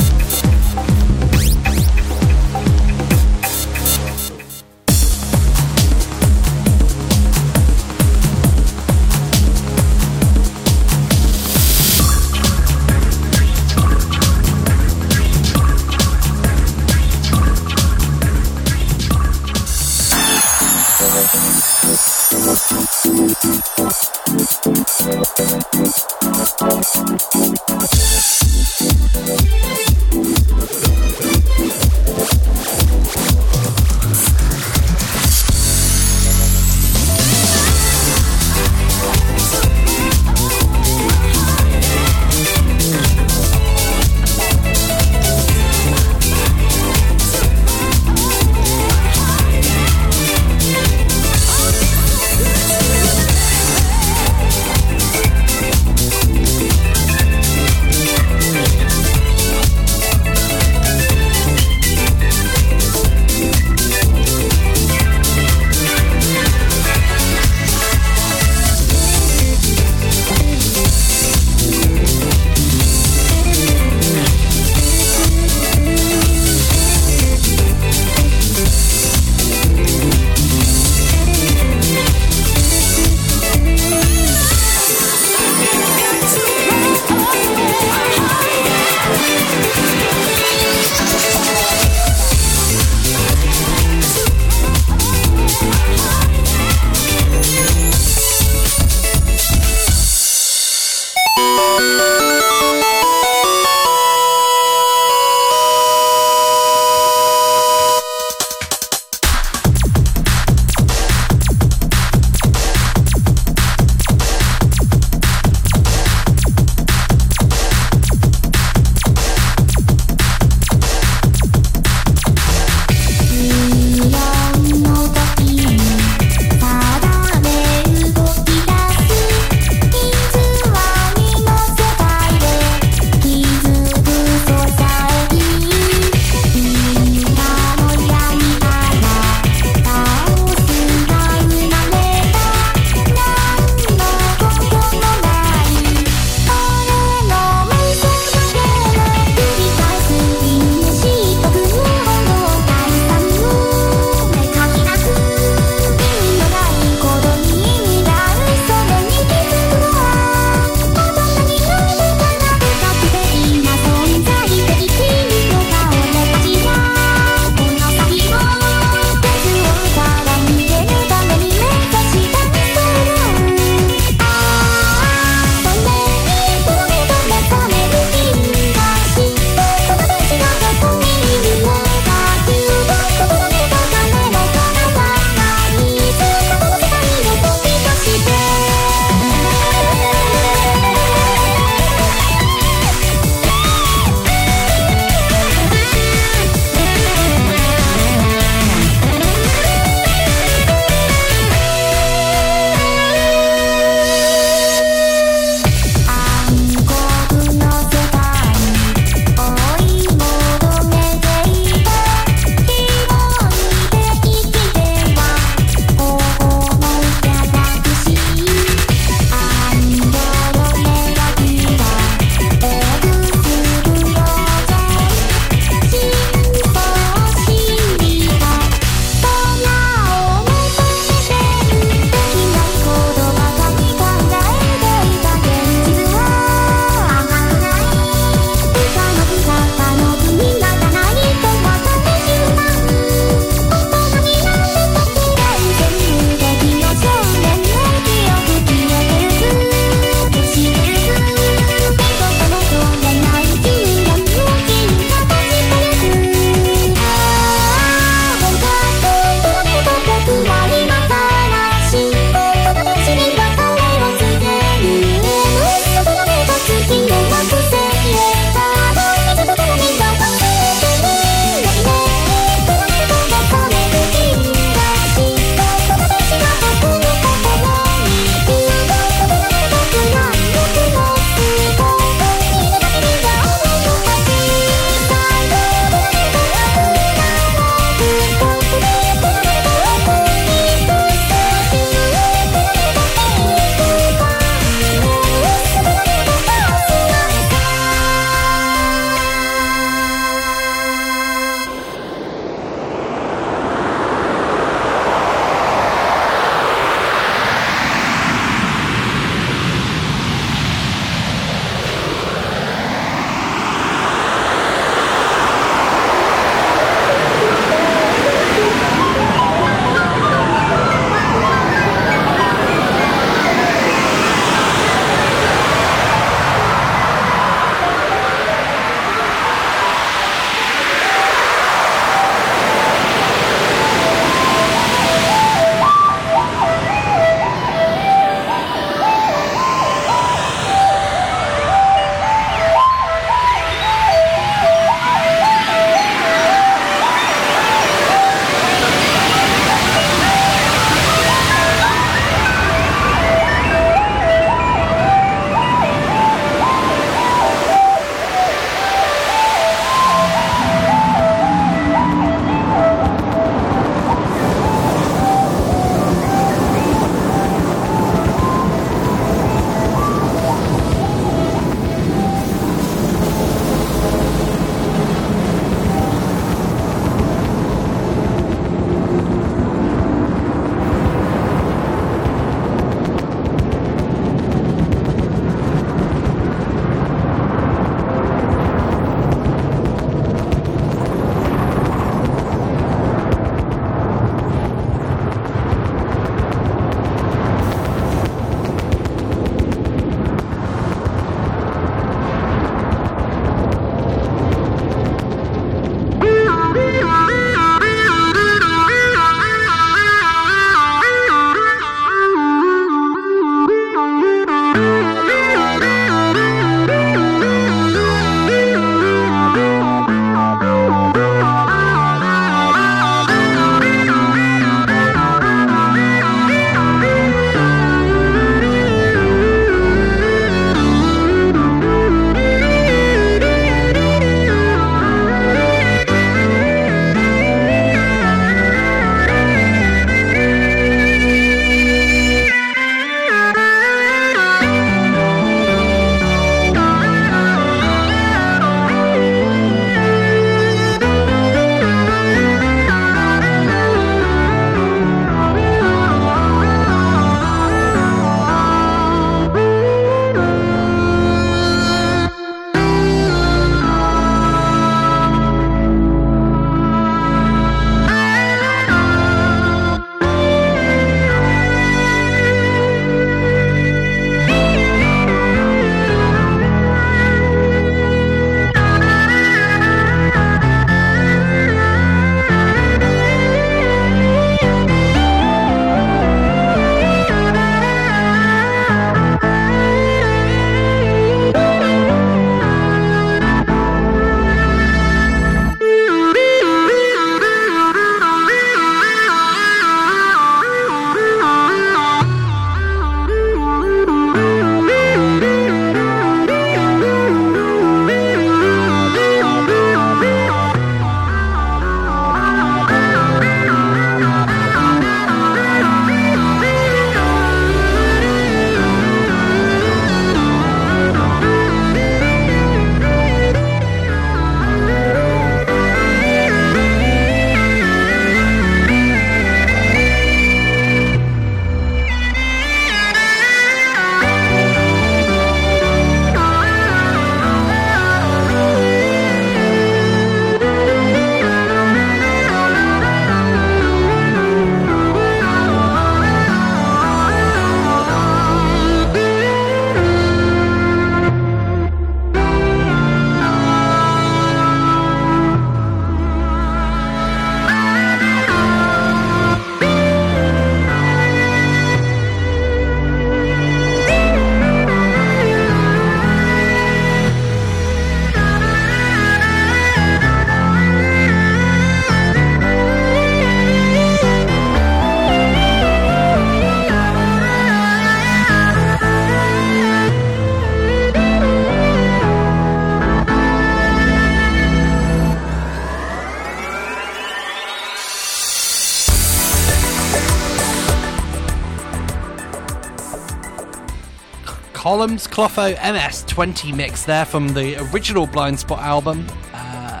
Columns Clotho MS20 mix there from the original Blind Spot album. Uh,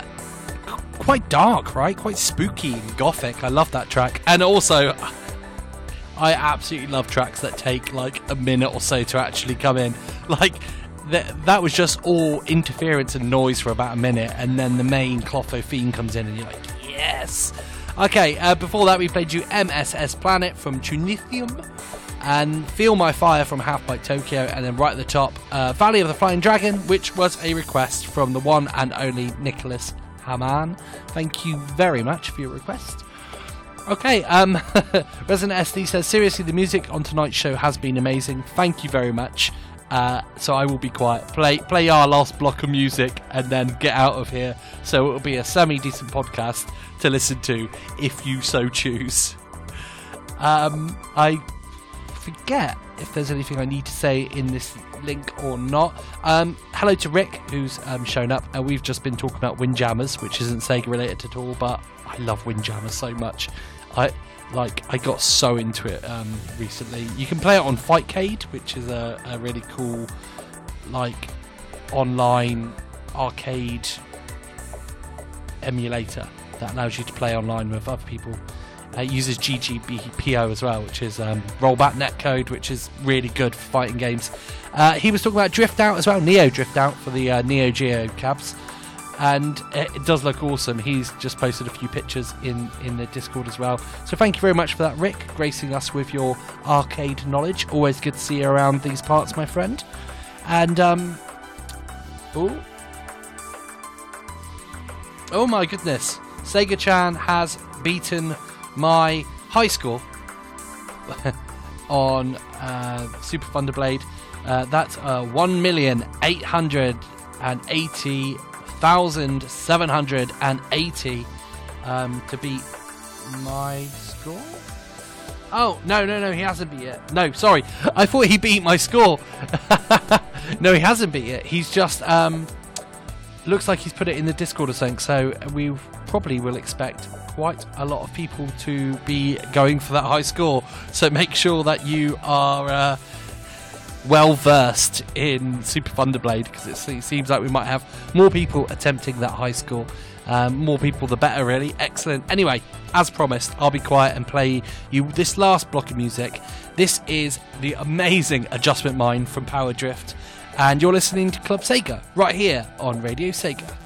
quite dark, right? Quite spooky and gothic. I love that track. And also, I absolutely love tracks that take like a minute or so to actually come in. Like, that, that was just all interference and noise for about a minute, and then the main Clotho theme comes in, and you're like, yes! Okay, uh, before that, we played you MSS Planet from Tunisium and Feel My Fire from Half Bite Tokyo, and then right at the top, uh, Valley of the Flying Dragon, which was a request from the one and only Nicholas Haman. Thank you very much for your request. Okay, um, Resident SD says, seriously, the music on tonight's show has been amazing. Thank you very much. Uh, so I will be quiet. Play play our last block of music and then get out of here. So it'll be a semi decent podcast to listen to if you so choose. Um, I forget if there's anything I need to say in this link or not. Um, hello to Rick, who's um, shown up, and we've just been talking about Windjammers, which isn't Sega related at all, but I love Windjammers so much. I like I got so into it um, recently. You can play it on Fightcade, which is a, a really cool like online arcade emulator that allows you to play online with other people. Uh, uses GGPO as well, which is um, rollback netcode, which is really good for fighting games. Uh, he was talking about Drift Out as well, Neo Drift Out for the uh, Neo Geo cabs, and it, it does look awesome. He's just posted a few pictures in in the Discord as well. So thank you very much for that, Rick, gracing us with your arcade knowledge. Always good to see you around these parts, my friend. And um, oh, oh my goodness, Sega Chan has beaten my high score on uh, Super Thunder Blade. Uh, that's uh, one million eight hundred and eighty thousand seven hundred and eighty um, to beat my score. Oh no no no he hasn't beat it. No sorry I thought he beat my score. no he hasn't beat it. He's just um, looks like he's put it in the Discord or something. So we probably will expect quite a lot of people to be going for that high score. So make sure that you are uh, well versed in Super Thunderblade because it seems like we might have more people attempting that high score. Um, more people, the better, really. Excellent. Anyway, as promised, I'll be quiet and play you this last block of music. This is the amazing Adjustment Mind from Power Drift, and you're listening to Club Sega right here on Radio Sega.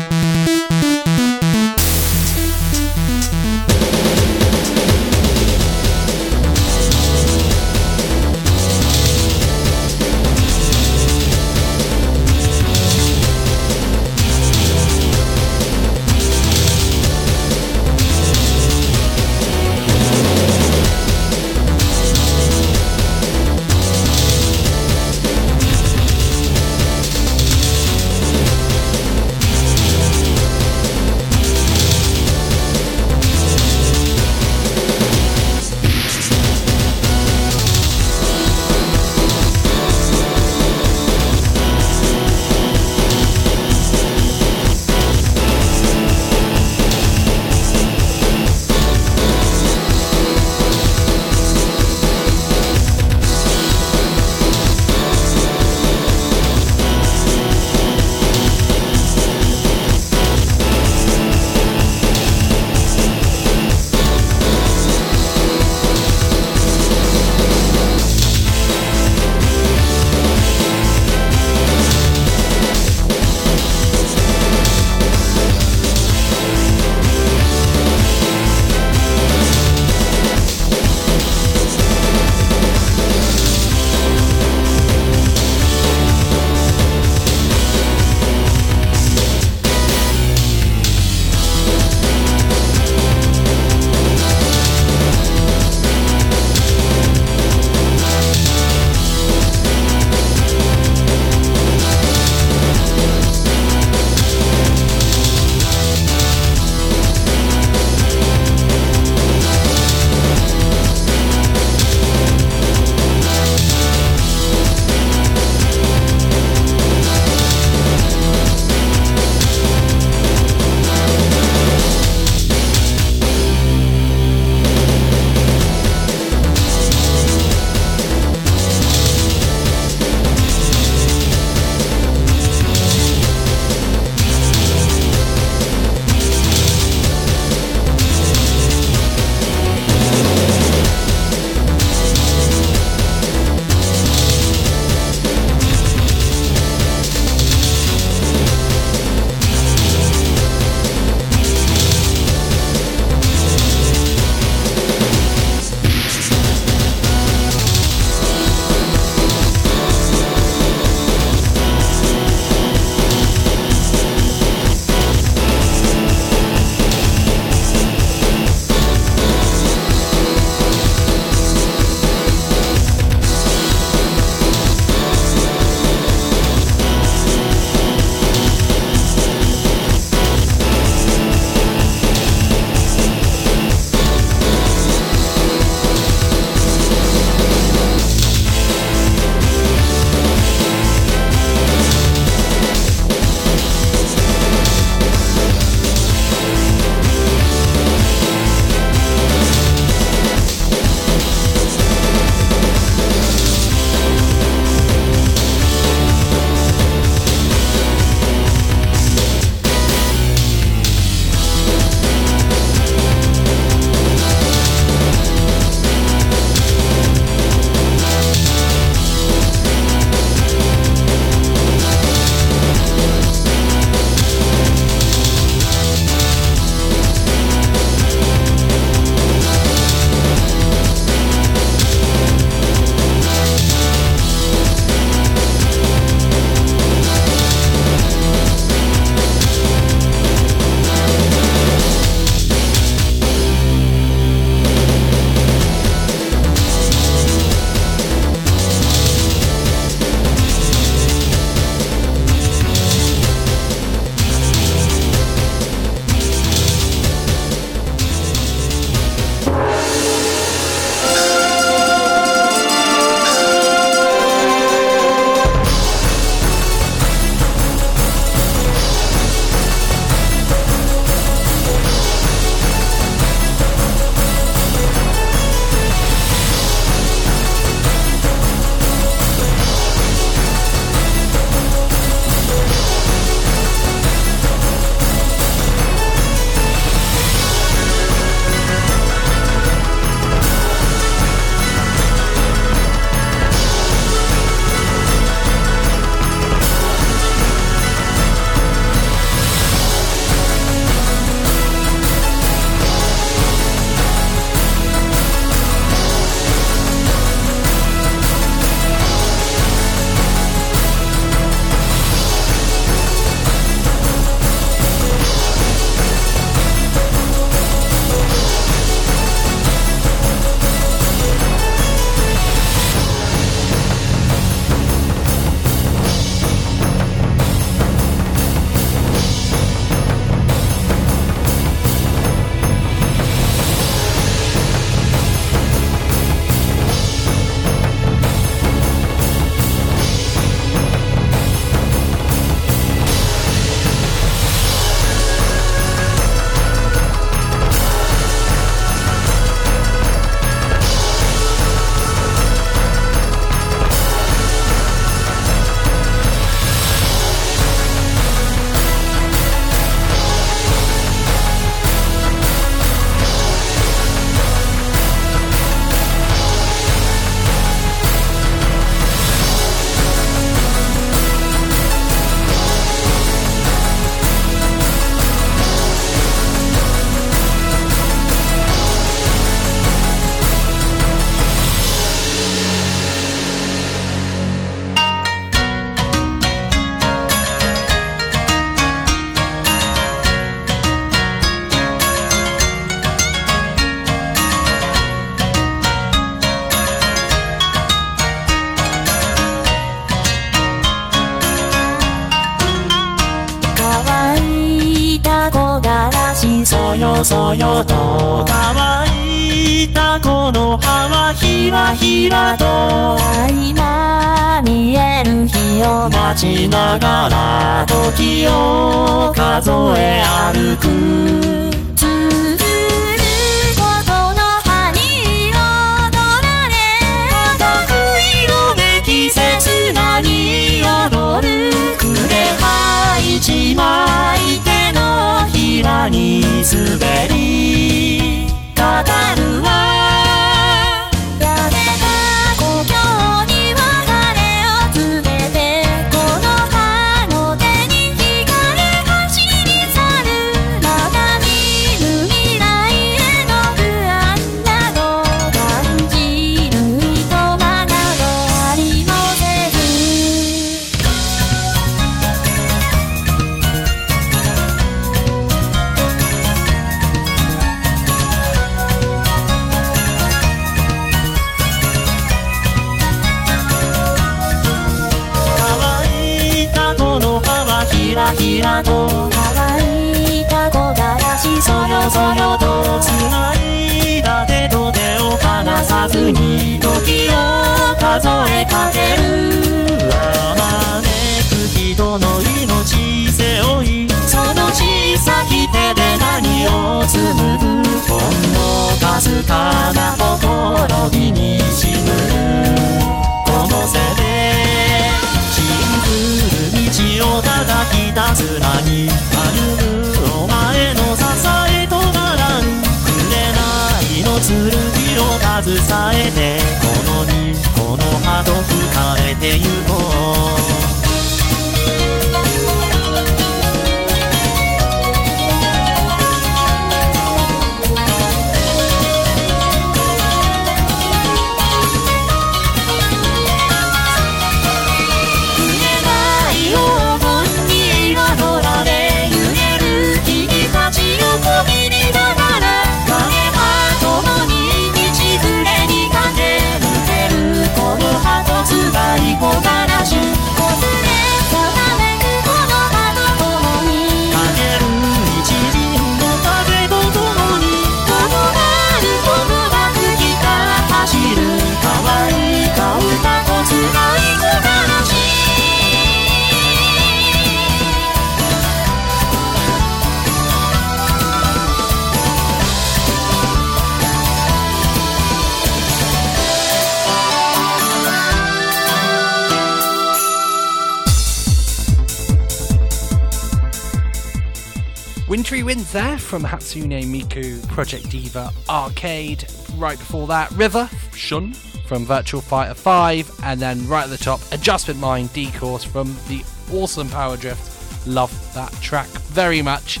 From Hatsune Miku Project Diva Arcade. Right before that, River Shun from Virtua Fighter 5. And then right at the top, Adjustment Mind D-Course from the awesome Power Drift. Love that track very much.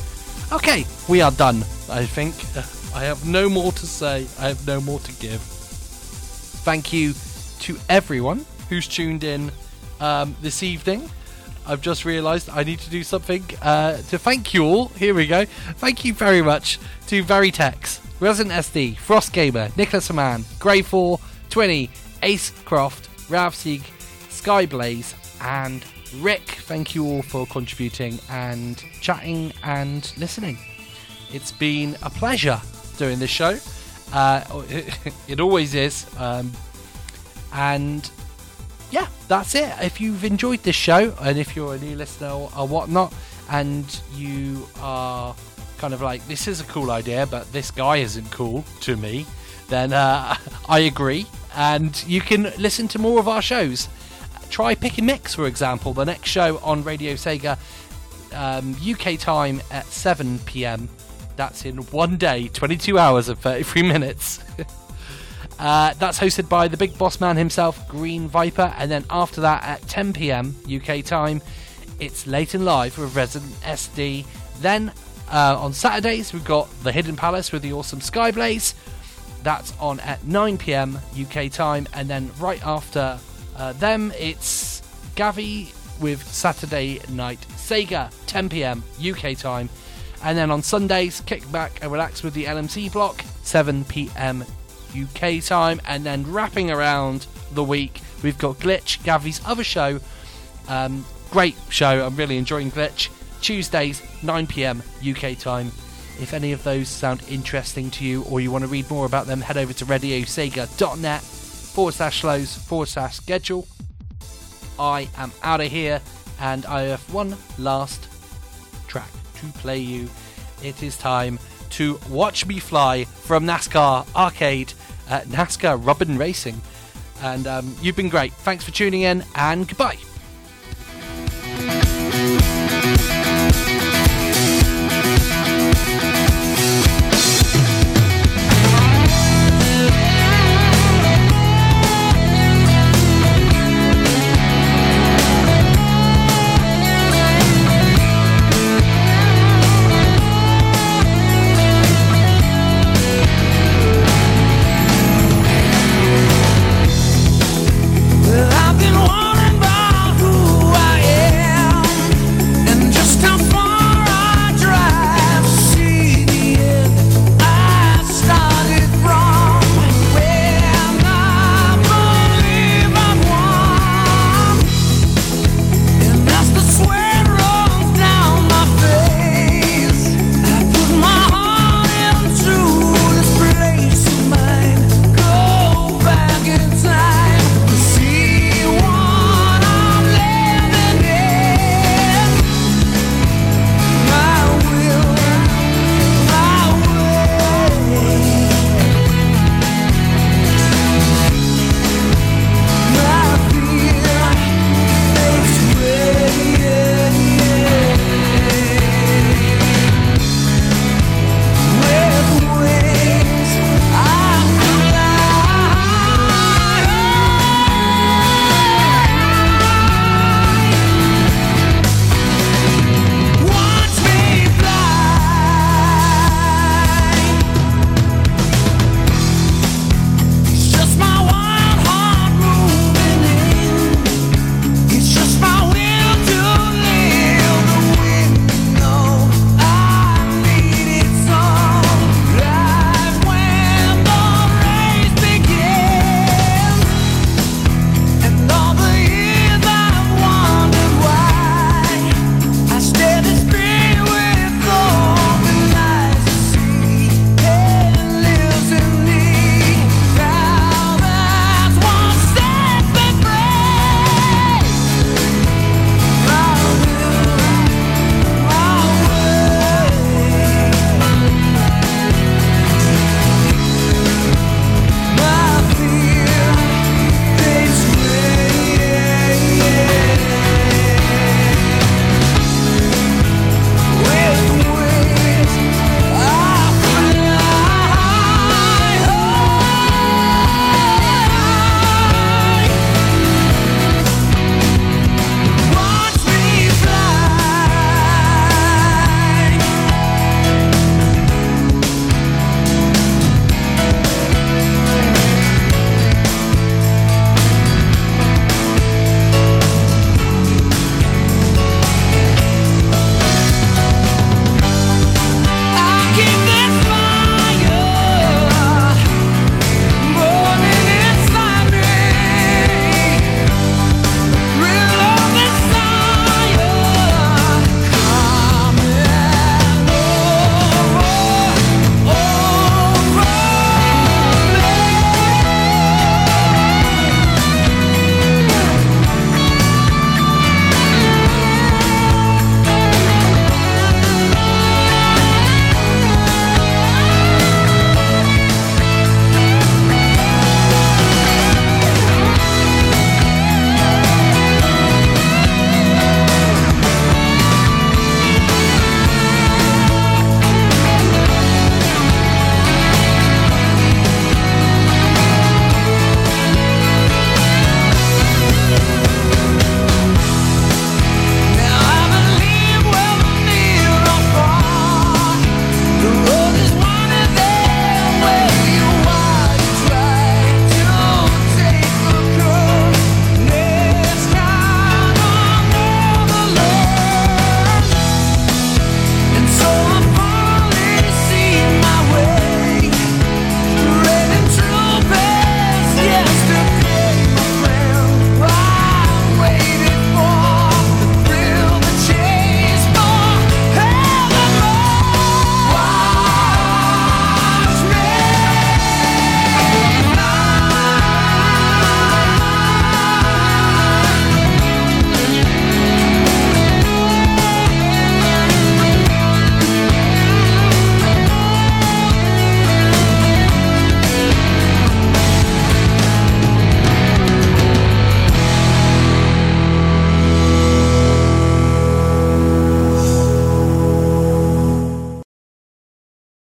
Okay, we are done, I think. I have no more to say, I have no more to give. Thank you to everyone who's tuned in um, this evening. I've just realised I need to do something uh, to thank you all. Here we go. Thank you very much to Veritex, Resident SD, Frost Gamer, Nicholas Haman, Grey4, Twinny, Ace Croft, Skyblaze, and Rick. Thank you all for contributing and chatting and listening. It's been a pleasure doing this show. Uh, it always is. Um, and yeah, that's it. If you've enjoyed this show, and if you're a new listener or, whatnot, and you are kind of like, this is a cool idea, but this guy isn't cool to me, then uh, I agree. And you can listen to more of our shows. Try Pick and Mix, for example, the next show on Radio Sega, um, UK time at 7 pm. That's in one day, 22 hours and 33 minutes. Uh, that's hosted by the big boss man himself, Green Viper, and then after that at 10 pm UK time, it's late and live with Resident SD. Then uh, on Saturdays, we've got The Hidden Palace with the awesome Skyblaze. That's on at 9 pm UK time, and then right after uh, them, it's Gavi with Saturday Night Sega, 10 pm UK time. And then on Sundays, kick back and relax with the LMC block, 7 pm UK time, and then wrapping around the week, we've got Glitch, Gavi's other show. Um, great show, I'm really enjoying Glitch. Tuesdays, 9 pm UK time. If any of those sound interesting to you or you want to read more about them, head over to radiosega.net forward slash slows forward slash schedule. I am out of here and I have one last track to play you. It is time to watch me fly from NASCAR Arcade uh, NASCAR Robin Racing. And um, you've been great. Thanks for tuning in, and goodbye.